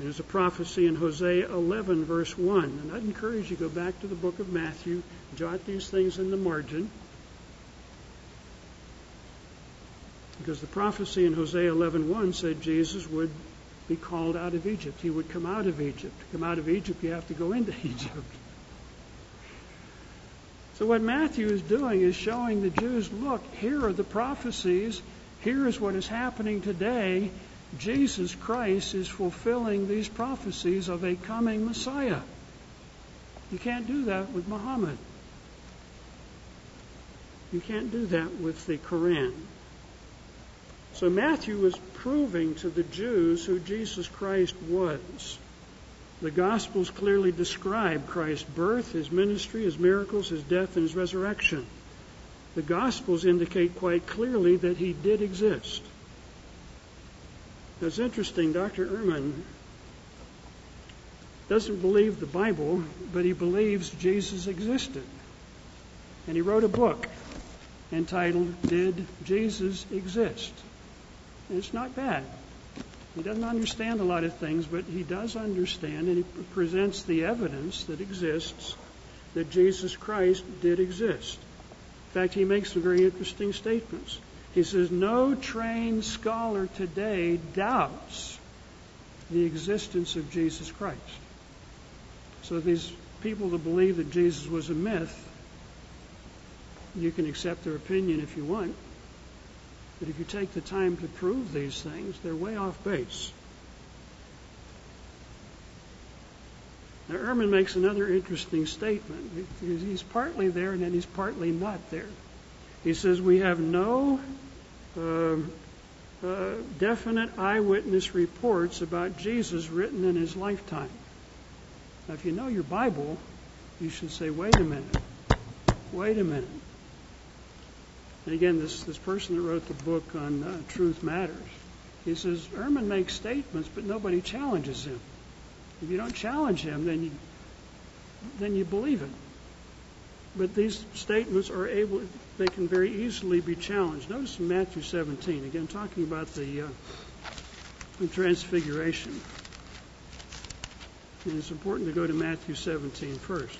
There's a prophecy in Hosea 11, verse 1. And I'd encourage you to go back to the book of Matthew, jot these things in the margin. Because the prophecy in Hosea 11:1 said Jesus would be called out of Egypt. He would come out of Egypt. To come out of Egypt, you have to go into Egypt. So what Matthew is doing is showing the Jews, look, here are the prophecies. Here is what is happening today. Jesus Christ is fulfilling these prophecies of a coming Messiah. You can't do that with Muhammad. You can't do that with the Quran. So Matthew was proving to the Jews who Jesus Christ was. The Gospels clearly describe Christ's birth, his ministry, his miracles, his death, and his resurrection. The Gospels indicate quite clearly that he did exist. It's interesting, Dr. Ehrman doesn't believe the Bible, but he believes Jesus existed. And he wrote a book entitled Did Jesus Exist? And it's not bad. He doesn't understand a lot of things, but he does understand, and he presents the evidence that exists that Jesus Christ did exist. In fact, he makes some very interesting statements. He says, No trained scholar today doubts the existence of Jesus Christ. So these people that believe that Jesus was a myth, you can accept their opinion if you want. But if you take the time to prove these things, they're way off base. Now, Ehrman makes another interesting statement. He's partly there and then he's partly not there. He says, We have no uh, uh, definite eyewitness reports about Jesus written in his lifetime. Now, if you know your Bible, you should say, Wait a minute. Wait a minute. And again, this, this person that wrote the book on uh, Truth Matters, he says, Ehrman makes statements, but nobody challenges him. If you don't challenge him, then you, then you believe it. But these statements are able, they can very easily be challenged. Notice in Matthew 17, again, talking about the, uh, the transfiguration. And it's important to go to Matthew 17 first.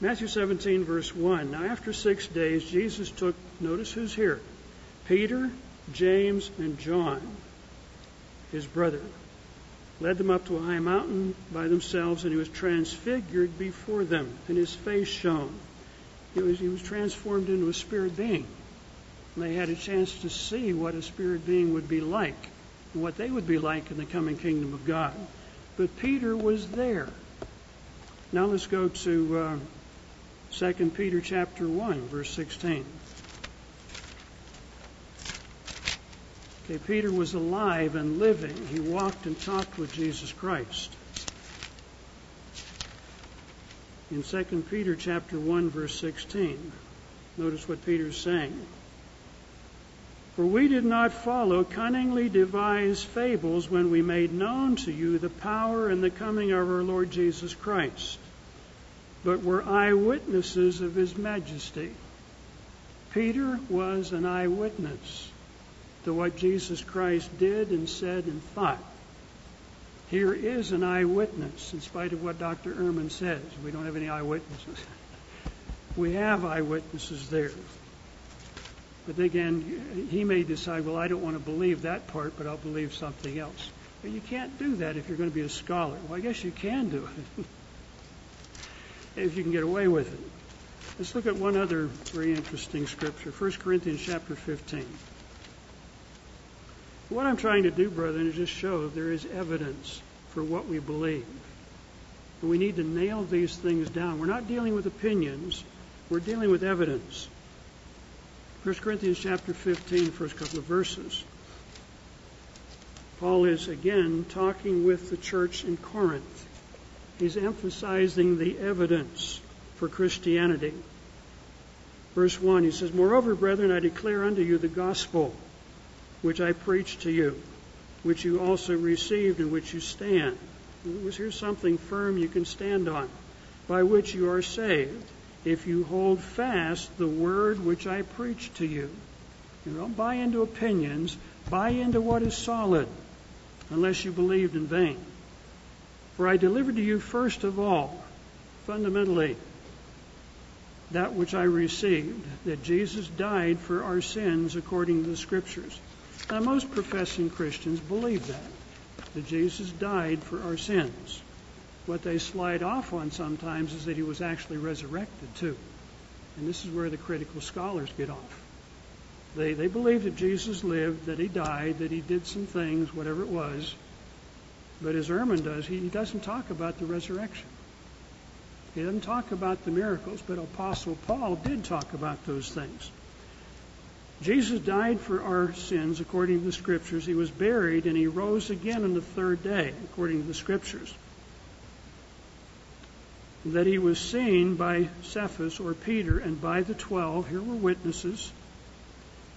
Matthew 17, verse 1. Now, after six days, Jesus took, notice who's here Peter, James, and John, his brother, led them up to a high mountain by themselves, and he was transfigured before them, and his face shone. He was, he was transformed into a spirit being. And they had a chance to see what a spirit being would be like, and what they would be like in the coming kingdom of God. But Peter was there. Now let's go to. Uh, 2 Peter chapter 1 verse 16. Okay, Peter was alive and living. He walked and talked with Jesus Christ. In 2 Peter chapter 1 verse 16, notice what Peter's saying. For we did not follow cunningly devised fables when we made known to you the power and the coming of our Lord Jesus Christ but were eyewitnesses of his majesty. Peter was an eyewitness to what Jesus Christ did and said and thought. Here is an eyewitness, in spite of what Dr. Ehrman says. We don't have any eyewitnesses. we have eyewitnesses there. But again, he may decide, well, I don't want to believe that part, but I'll believe something else. But you can't do that if you're going to be a scholar. Well, I guess you can do it if you can get away with it. Let's look at one other very interesting scripture, 1 Corinthians chapter 15. What I'm trying to do, brethren, is just show there is evidence for what we believe. And we need to nail these things down. We're not dealing with opinions, we're dealing with evidence. 1 Corinthians chapter 15, first couple of verses. Paul is again talking with the church in Corinth. He's emphasizing the evidence for Christianity. Verse 1, he says, Moreover, brethren, I declare unto you the gospel which I preached to you, which you also received and which you stand. Here's something firm you can stand on, by which you are saved, if you hold fast the word which I preached to you. You don't buy into opinions, buy into what is solid, unless you believed in vain. For I delivered to you first of all, fundamentally, that which I received, that Jesus died for our sins according to the Scriptures now, most professing Christians believe that, that Jesus died for our sins. What they slide off on sometimes is that he was actually resurrected too. And this is where the critical scholars get off. They, they believe that Jesus lived, that he died, that he did some things, whatever it was. But as Ehrman does, he, he doesn't talk about the resurrection. He doesn't talk about the miracles, but Apostle Paul did talk about those things. Jesus died for our sins according to the Scriptures. He was buried and he rose again on the third day according to the Scriptures. That he was seen by Cephas or Peter and by the twelve. Here were witnesses.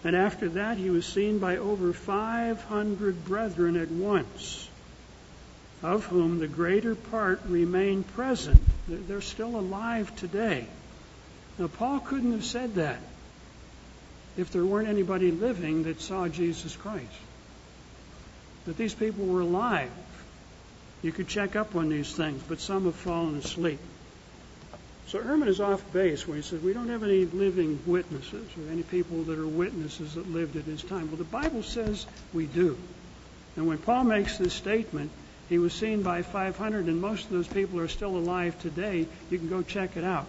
And after that, he was seen by over 500 brethren at once, of whom the greater part remain present. They're still alive today. Now, Paul couldn't have said that if there weren't anybody living that saw Jesus Christ. That these people were alive. You could check up on these things, but some have fallen asleep. So Ehrman is off base when he says we don't have any living witnesses or any people that are witnesses that lived at his time. Well, the Bible says we do. And when Paul makes this statement, he was seen by 500, and most of those people are still alive today. You can go check it out.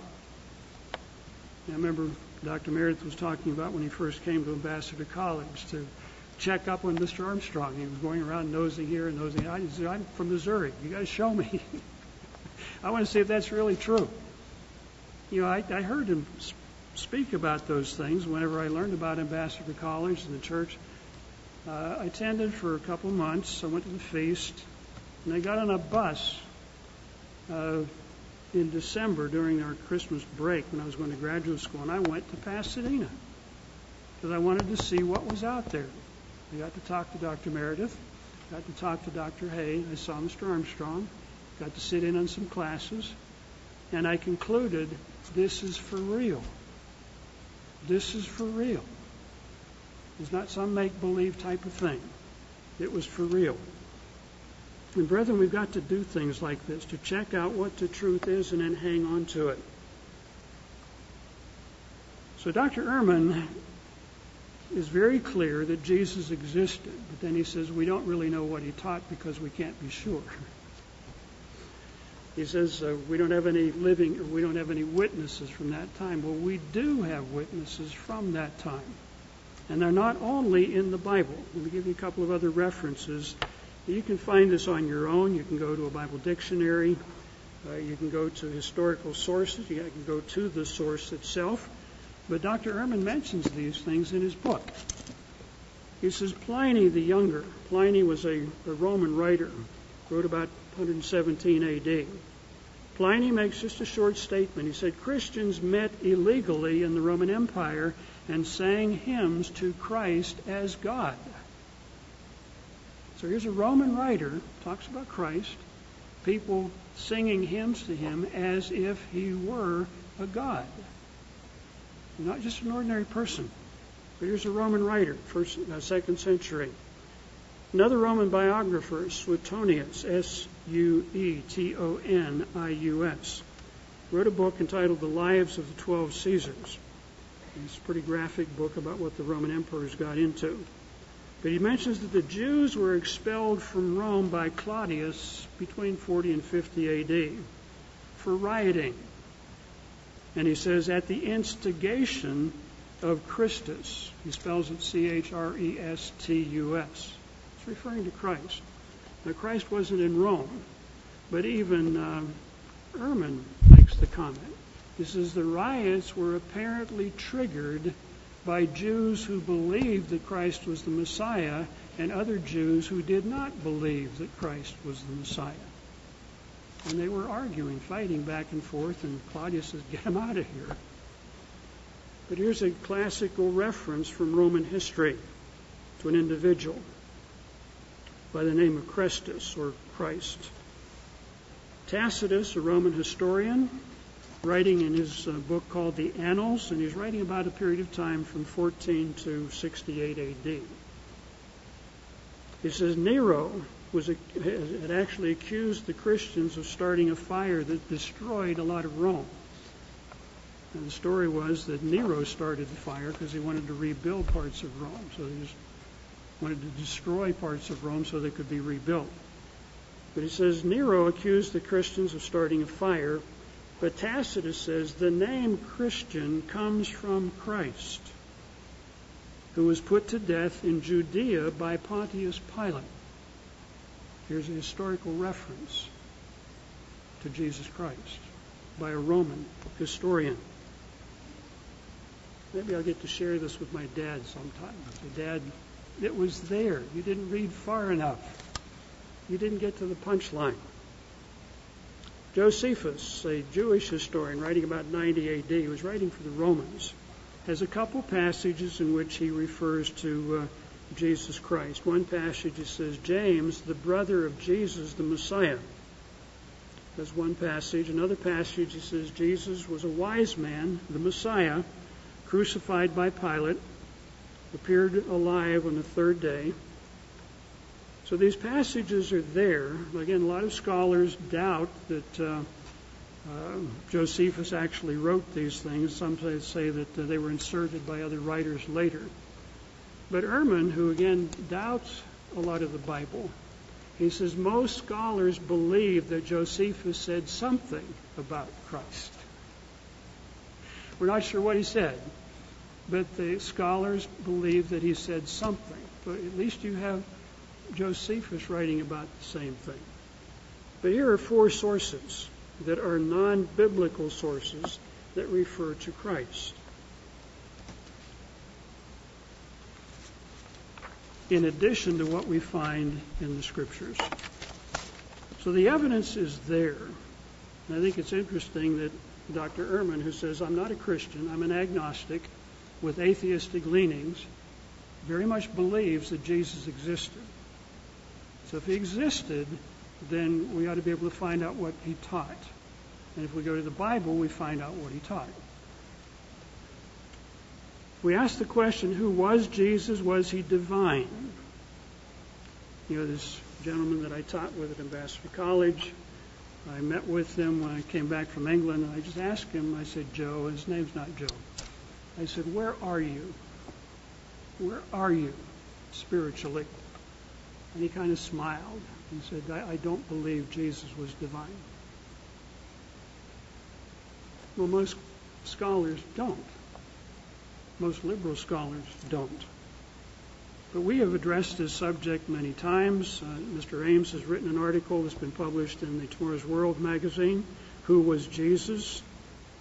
I remember Dr. Meredith was talking about when he first came to Ambassador College to check up on Mr. Armstrong. He was going around nosing here and nosing. I said, I'm from Missouri. You got to show me. I want to see if that's really true. You know, I, I heard him speak about those things whenever I learned about Ambassador College and the church. Uh, I attended for a couple months. I went to the feast, and I got on a bus. In December during our Christmas break when I was going to graduate school, and I went to Pasadena because I wanted to see what was out there. I got to talk to Dr. Meredith, got to talk to Dr. Hoeh, I saw Mr. Armstrong, got to sit in on some classes, and I concluded this is for real. This is for real. It's not some make believe type of thing. It was for real. And brethren, we've got to do things like this to check out what the truth is and then hang on to it. So Dr. Ehrman is very clear that Jesus existed, but then he says we don't really know what he taught because we can't be sure. He says uh, we don't have any living, or we don't have any witnesses from that time. Well, we do have witnesses from that time. And they're not only in the Bible. Let me give you a couple of other references you can find this on your own. You can go to a Bible dictionary. Uh, you can go to historical sources. You can go to the source itself. But Dr. Ehrman mentions these things in his book. He says Pliny the Younger, Pliny was a, a Roman writer, wrote about 117 AD. Pliny makes just a short statement. He said Christians met illegally in the Roman Empire and sang hymns to Christ as God. So here's a Roman writer, talks about Christ, people singing hymns to him as if he were a god. Not just an ordinary person. But here's a Roman writer, first, uh, second century. Another Roman biographer, Suetonius, S U E T O N I U S, wrote a book entitled The Lives of the Twelve Caesars. It's a pretty graphic book about what the Roman emperors got into. But he mentions that the Jews were expelled from Rome by Claudius between 40 and 50 AD for rioting. And he says, at the instigation of Christus. He spells it C H R E S T U S. It's referring to Christ. Now, Christ wasn't in Rome, but even uh, Ehrman makes the comment. He says the riots were apparently triggered by Jews who believed that Christ was the Messiah and other Jews who did not believe that Christ was the Messiah. And they were arguing, fighting back and forth, and Claudius says, Get him out of here. But here's a classical reference from Roman history to an individual by the name of Christus or Christ. Tacitus, a Roman historian, writing in his uh, book called The Annals, and he's writing about a period of time from 14 to 68 AD. He says Nero was had actually accused the Christians of starting a fire that destroyed a lot of Rome. And the story was that Nero started the fire because he wanted to rebuild parts of Rome. So he just wanted to destroy parts of Rome so they could be rebuilt. But he says Nero accused the Christians of starting a fire but Tacitus says the name Christian comes from Christ, who was put to death in Judea by Pontius Pilate. Here's a historical reference to Jesus Christ by a Roman historian. Maybe I'll get to share this with my dad sometime. So, Dad, it was there. You didn't read far enough. You didn't get to the punchline. Josephus, a Jewish historian writing about 90 AD, he was writing for the Romans, has a couple passages in which he refers to uh, Jesus Christ. One passage he says, James, the brother of Jesus, the Messiah. That's one passage. Another passage he says, Jesus was a wise man, the Messiah, crucified by Pilate, appeared alive on the third day. So these passages are there. Again, a lot of scholars doubt that uh, uh, Josephus actually wrote these things. Some say that uh, they were inserted by other writers later. But Ehrman, who again doubts a lot of the Bible, he says most scholars believe that Josephus said something about Christ. We're not sure what he said, but the scholars believe that he said something. But at least you have Josephus writing about the same thing. But here are four sources that are non biblical sources that refer to Christ. In addition to what we find in the scriptures. So the evidence is there. And I think it's interesting that Dr. Ehrman, who says, I'm not a Christian, I'm an agnostic with atheistic leanings, very much believes that Jesus existed. If he existed, then we ought to be able to find out what he taught. And if we go to the Bible, we find out what he taught. We ask the question, who was Jesus? Was he divine? You know, this gentleman that I taught with at Ambassador College, I met with him when I came back from England, and I just asked him, I said, Joe, his name's not Joe. I said, where are you? Where are you spiritually? And he kind of smiled and said, I, I don't believe Jesus was divine. Well, most scholars don't. Most liberal scholars don't. But we have addressed this subject many times. Uh, Mr. Ames has written an article that's been published in the Tomorrow's World magazine, Who Was Jesus?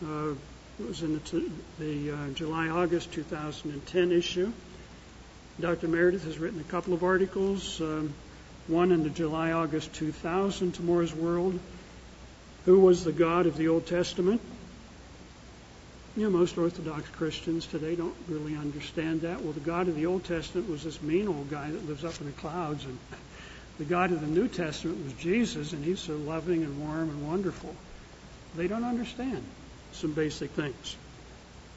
Uh, it was in the, t- the uh, July August 2010 issue. Dr. Meredith has written a couple of articles, um, one in the July August 2000 Tomorrow's World. Who was the God of the Old Testament? You know, most Orthodox Christians today don't really understand that. Well, the God of the Old Testament was this mean old guy that lives up in the clouds, and the God of the New Testament was Jesus, and he's so loving and warm and wonderful. They don't understand some basic things.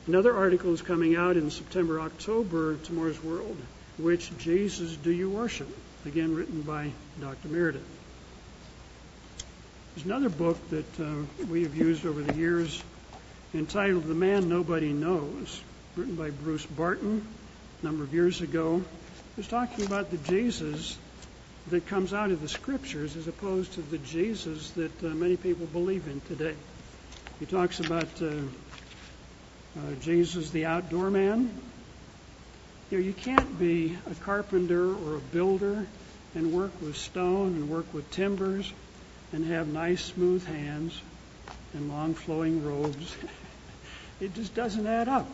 Another article is coming out in September, October, Tomorrow's World, which Jesus do you worship? Again, written by Dr. Meredith. There's another book that uh, we have used over the years entitled The Man Nobody Knows, written by Bruce Barton a number of years ago. Was talking about the Jesus that comes out of the scriptures as opposed to the Jesus that uh, many people believe in today. He talks about uh, Jesus, the outdoor man. You know, you can't be a carpenter or a builder and work with stone and work with timbers and have nice, smooth hands and long flowing robes. it just doesn't add up.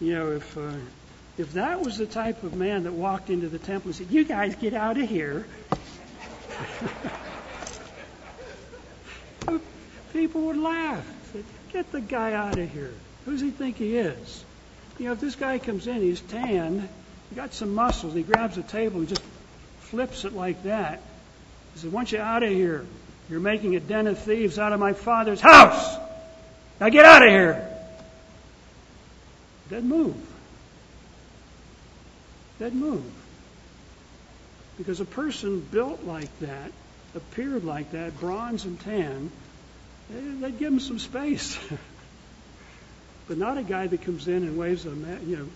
You know, if uh, if that was the type of man that walked into the temple and said, "You guys get out of here," people would laugh. Said, "Get the guy out of here. Who does he think he is?" You know, if this guy comes in, he's tanned, he got some muscles, he grabs a table and just flips it like that. He said, "Want you out of here? You're making a den of thieves out of my father's house. Now get out of here." Doesn't move. Doesn't move. Because a person built like that, appeared like that, bronze and tan, they'd give him some space. but not a guy that comes in and waves a you know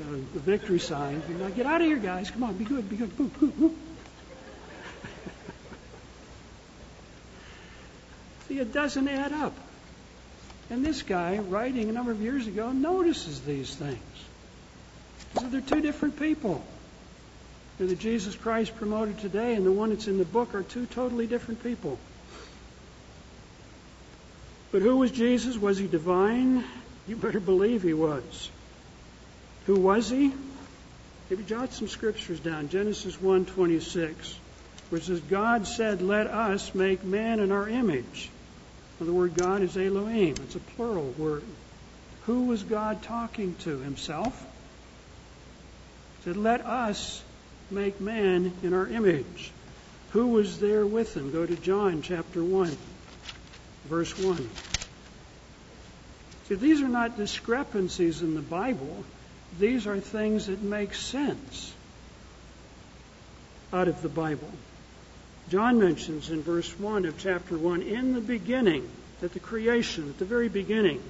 uh, the victory sign. You know, get out of here, guys! Come on, be good, be good. See, it doesn't add up. And this guy, writing a number of years ago, notices these things. So they're two different people. The Jesus Christ promoted today and the one that's in the book are two totally different people. But who was Jesus? Was he divine? You better believe he was. Who was he? Maybe jot some scriptures down. Genesis 1:26, where it says, "God said, Let us make man in our image." Now, the word God is Elohim. It's a plural word. Who was God talking to? Himself? He said, Let us make man in our image. Who was there with him? Go to John chapter 1, verse 1. See, these are not discrepancies in the Bible. These are things that make sense out of the Bible. John mentions in verse 1 of chapter 1 in the beginning, at the creation, at the very beginning,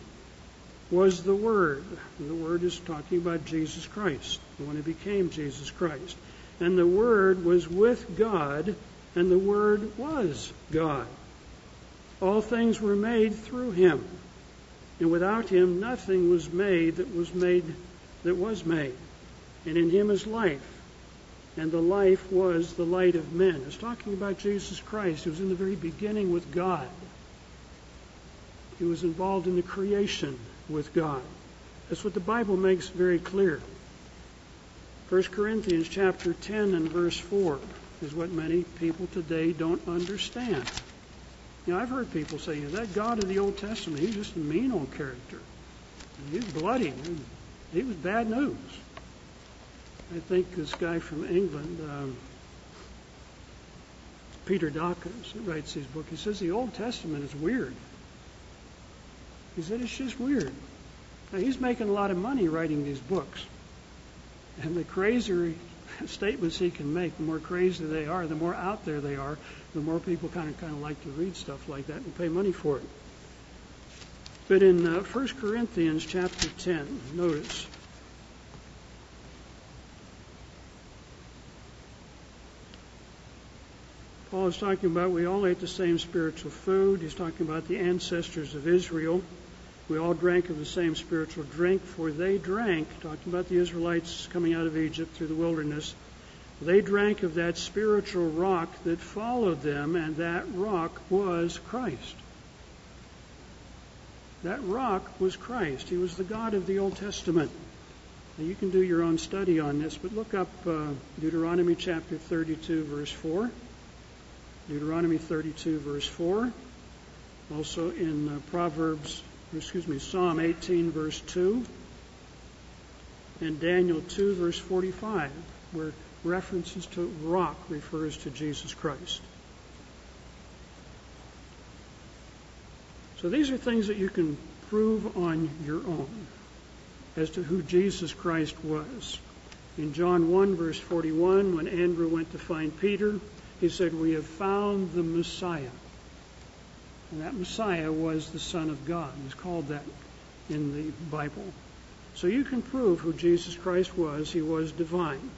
was the Word. And the Word is talking about Jesus Christ, the one who became Jesus Christ. And the Word was with God, and the Word was God. All things were made through him. And without him nothing was made that was made that was made. And in him is life and the life was the light of men. It's talking about Jesus Christ, who was in the very beginning with God. He was involved in the creation with God. That's what the Bible makes very clear. 1 Corinthians chapter 10 and verse 4 is what many people today don't understand. You know, I've heard people say, you know, that God of the Old Testament, he's just a mean old character. He's bloody. He was bad news. I think this guy from England, um, Peter Dawkins, writes his book. He says the Old Testament is weird. He said it's just weird. Now he's making a lot of money writing these books, and the crazier statements he can make, the more crazy they are, the more out there they are, the more people kind of kind of like to read stuff like that and pay money for it. But in uh, 1 Corinthians chapter 10, notice Paul is talking about we all ate the same spiritual food. He's talking about the ancestors of Israel. We all drank of the same spiritual drink, for they drank, talking about the Israelites coming out of Egypt through the wilderness, they drank of that spiritual rock that followed them, and that rock was Christ. That rock was Christ. He was the God of the Old Testament. Now you can do your own study on this, but look up uh, Deuteronomy chapter 32, verse 4. Deuteronomy 32, verse 4. Also in uh, Proverbs, excuse me, Psalm 18, verse 2. And Daniel 2, verse 45, where references to rock refers to Jesus Christ. So these are things that you can prove on your own. as to who Jesus Christ was. In John 1, verse 41, when Andrew went to find Peter, he said, We have found the Messiah. And that Messiah was the Son of God. He's called that in the Bible. So you can prove who Jesus Christ was. He was divine.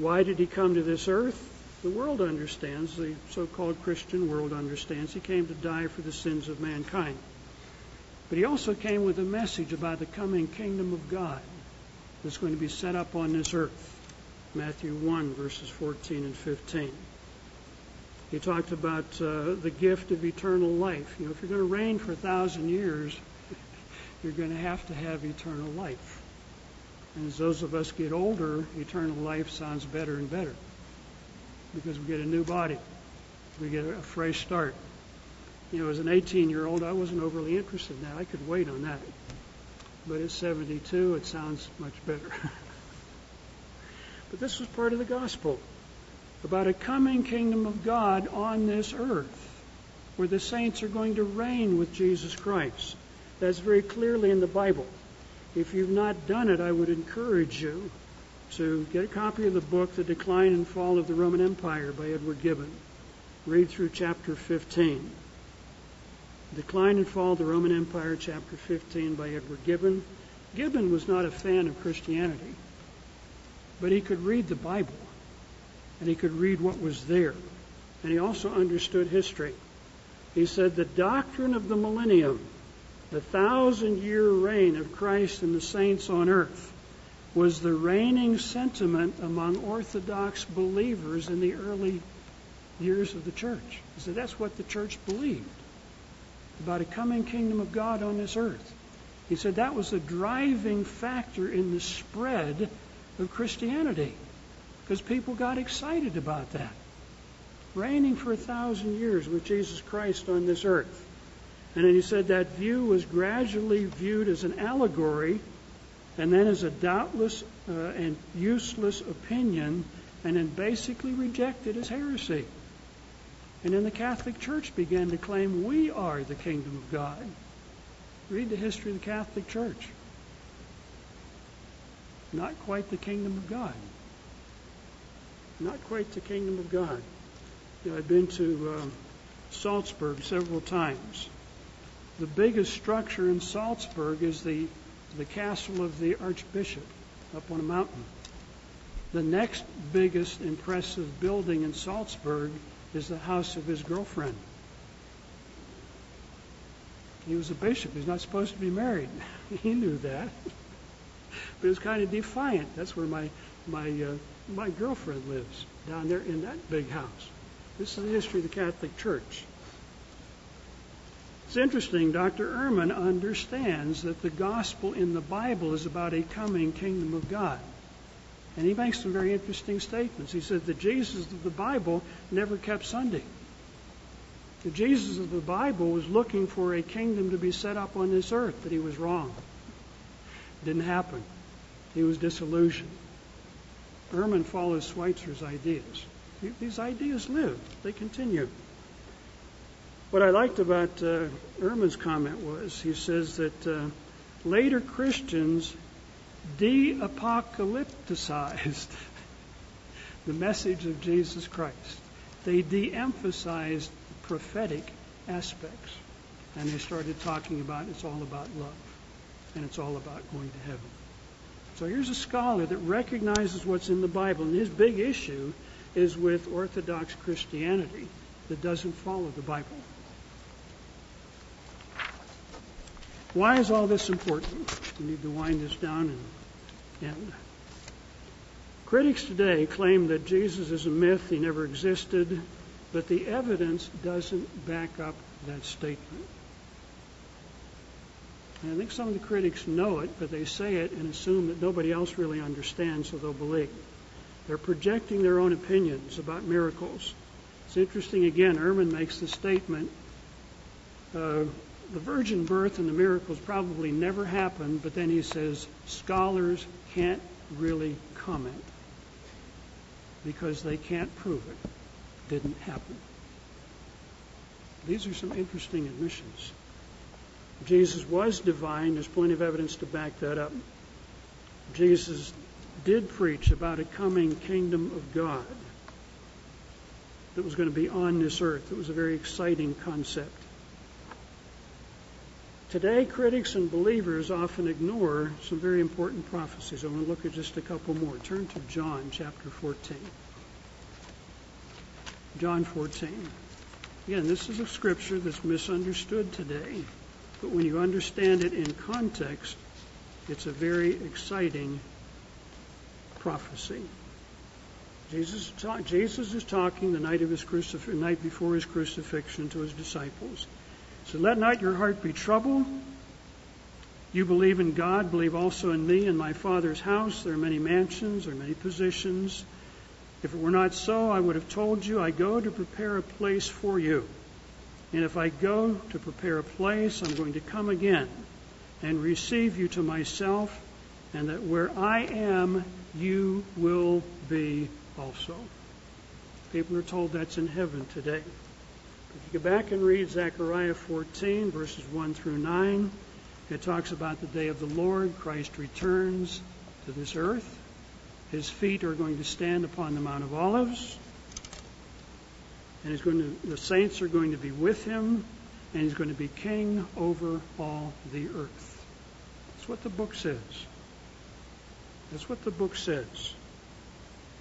Why did he come to this earth? The world understands, the so called Christian world understands. He came to die for the sins of mankind. But he also came with a message about the coming kingdom of God that's going to be set up on this earth. Matthew 1, verses 14 and 15. He talked about uh, the gift of eternal life. You know, if you're going to reign for a thousand years, you're going to have to have eternal life. And as those of us get older, eternal life sounds better and better because we get a new body. We get a fresh start. You know, as an 18 year old, I wasn't overly interested in that. I could wait on that. But at 72, it sounds much better. but this was part of the gospel about a coming kingdom of God on this earth where the saints are going to reign with Jesus Christ. That's very clearly in the Bible. If you've not done it, I would encourage you to get a copy of the book, The Decline and Fall of the Roman Empire by Edward Gibbon. Read through chapter 15. Decline and Fall of the Roman Empire, chapter 15 by Edward Gibbon. Gibbon was not a fan of Christianity, but he could read the Bible and he could read what was there. And he also understood history. He said the doctrine of the millennium, the thousand year reign of Christ and the saints on earth, was the reigning sentiment among Orthodox believers in the early years of the church. He said that's what the church believed about a coming kingdom of God on this earth. He said that was a driving factor in the spread of Christianity because people got excited about that. Reigning for a thousand years with Jesus Christ on this earth. And then he said that view was gradually viewed as an allegory and then as a doubtless uh, and useless opinion and then basically rejected as heresy. And then the Catholic Church began to claim we are the kingdom of God. Read the history of the Catholic Church. Not quite the kingdom of God. Not quite the kingdom of God. You know, I've been to um, Salzburg several times. The biggest structure in Salzburg is the, the castle of the Archbishop up on a mountain. The next biggest impressive building in Salzburg is the house of his girlfriend. He was a bishop. He's not supposed to be married. he knew that. but he was kind of defiant. That's where my my uh, my girlfriend lives down there in that big house. This is the history of the Catholic Church. It's interesting, Dr. Ehrman understands that the gospel in the Bible is about a coming kingdom of God. And he makes some very interesting statements. He said the Jesus of the Bible never kept Sunday. The Jesus of the Bible was looking for a kingdom to be set up on this earth, but he was wrong. It didn't happen. He was disillusioned. Ehrman follows Schweitzer's ideas. These ideas live, they continue. What I liked about uh, Ehrman's comment was he says that uh, later Christians de apocalypticized the message of Jesus Christ. They de emphasized the prophetic aspects. And they started talking about it's all about love. And it's all about going to heaven. So here's a scholar that recognizes what's in the Bible, and his big issue is with Orthodox Christianity that doesn't follow the Bible. Why is all this important? We need to wind this down and end. Critics today claim that Jesus is a myth, he never existed, but the evidence doesn't back up that statement. And I think some of the critics know it, but they say it and assume that nobody else really understands, so they'll believe. They're projecting their own opinions about miracles. It's interesting, again, Ehrman makes the statement uh, the virgin birth and the miracles probably never happened, but then he says scholars can't really comment because they can't prove it didn't happen. These are some interesting admissions. Jesus was divine. There's plenty of evidence to back that up. Jesus did preach about a coming kingdom of God that was going to be on this earth. It was a very exciting concept. Today, critics and believers often ignore some very important prophecies. I want to look at just a couple more. Turn to John chapter 14. John 14. Again, this is a scripture that's misunderstood today, but when you understand it in context, it's a very exciting prophecy. Jesus, Jesus is talking the night of his crucif- night before his crucifixion to his disciples. So let not your heart be troubled. You believe in God, believe also in me. In my Father's house there are many mansions, there are many positions. If it were not so, I would have told you, I go to prepare a place for you. And if I go to prepare a place, I'm going to come again and receive you to myself, and that where I am, you will be also. People are told that's in heaven today. If you go back and read Zechariah 14, verses 1 through 9, it talks about the day of the Lord. Christ returns to this earth. His feet are going to stand upon the Mount of Olives. And he's going to, the saints are going to be with him, and he's going to be king over all the earth. That's what the book says. That's what the book says.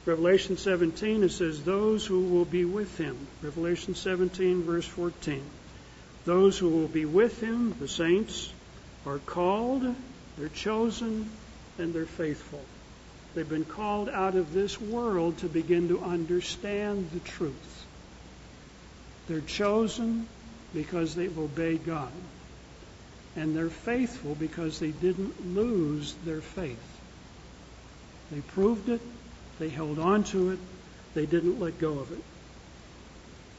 Revelation 17, it says, Those who will be with him. Revelation 17, verse 14. Those who will be with him, the saints, are called, they're chosen, and they're faithful. They've been called out of this world to begin to understand the truth. They're chosen because they've obeyed God. And they're faithful because they didn't lose their faith. They proved it, they held on to it, they didn't let go of it.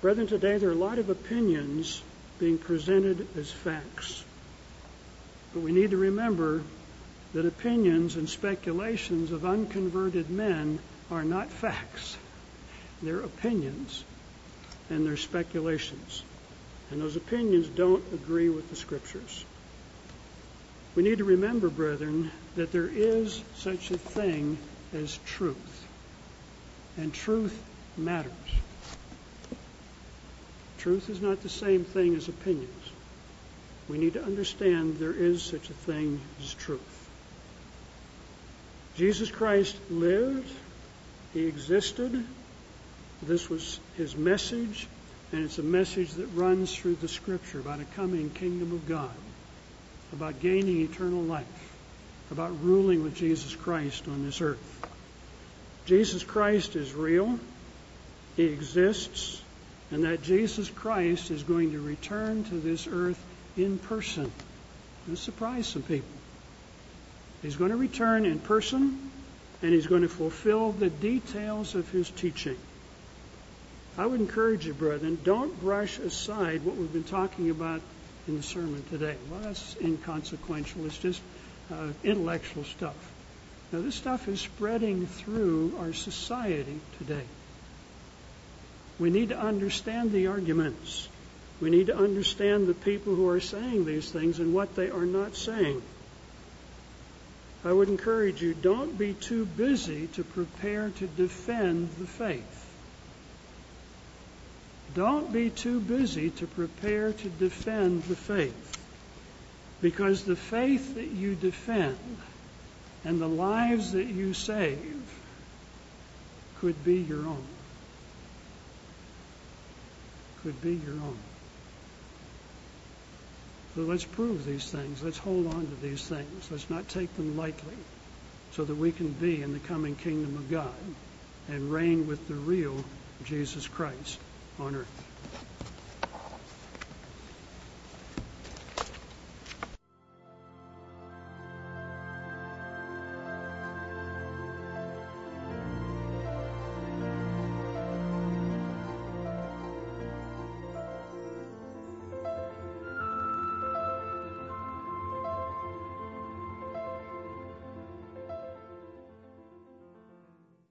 Brethren, today there are a lot of opinions being presented as facts. But we need to remember that opinions and speculations of unconverted men are not facts. They're opinions and they're speculations. And those opinions don't agree with the scriptures. We need to remember, brethren, that there is such a thing as truth. And truth matters. Truth is not the same thing as opinions. We need to understand there is such a thing as truth. Jesus Christ lived, he existed. This was his message, and it's a message that runs through the scripture about a coming kingdom of God about gaining eternal life, about ruling with Jesus Christ on this earth. Jesus Christ is real, He exists, and that Jesus Christ is going to return to this earth in person. This surprise some people. He's going to return in person, and He's going to fulfill the details of His teaching. I would encourage you, brethren, don't brush aside what we've been talking about in the sermon today. Well, that's inconsequential. It's just uh, intellectual stuff. Now, this stuff is spreading through our society today. We need to understand the arguments. We need to understand the people who are saying these things and what they are not saying. I would encourage you don't be too busy to prepare to defend the faith. Don't be too busy to prepare to defend the faith. Because the faith that you defend and the lives that you save could be your own. Could be your own. So let's prove these things. Let's hold on to these things. Let's not take them lightly so that we can be in the coming kingdom of God and reign with the real Jesus Christ on earth.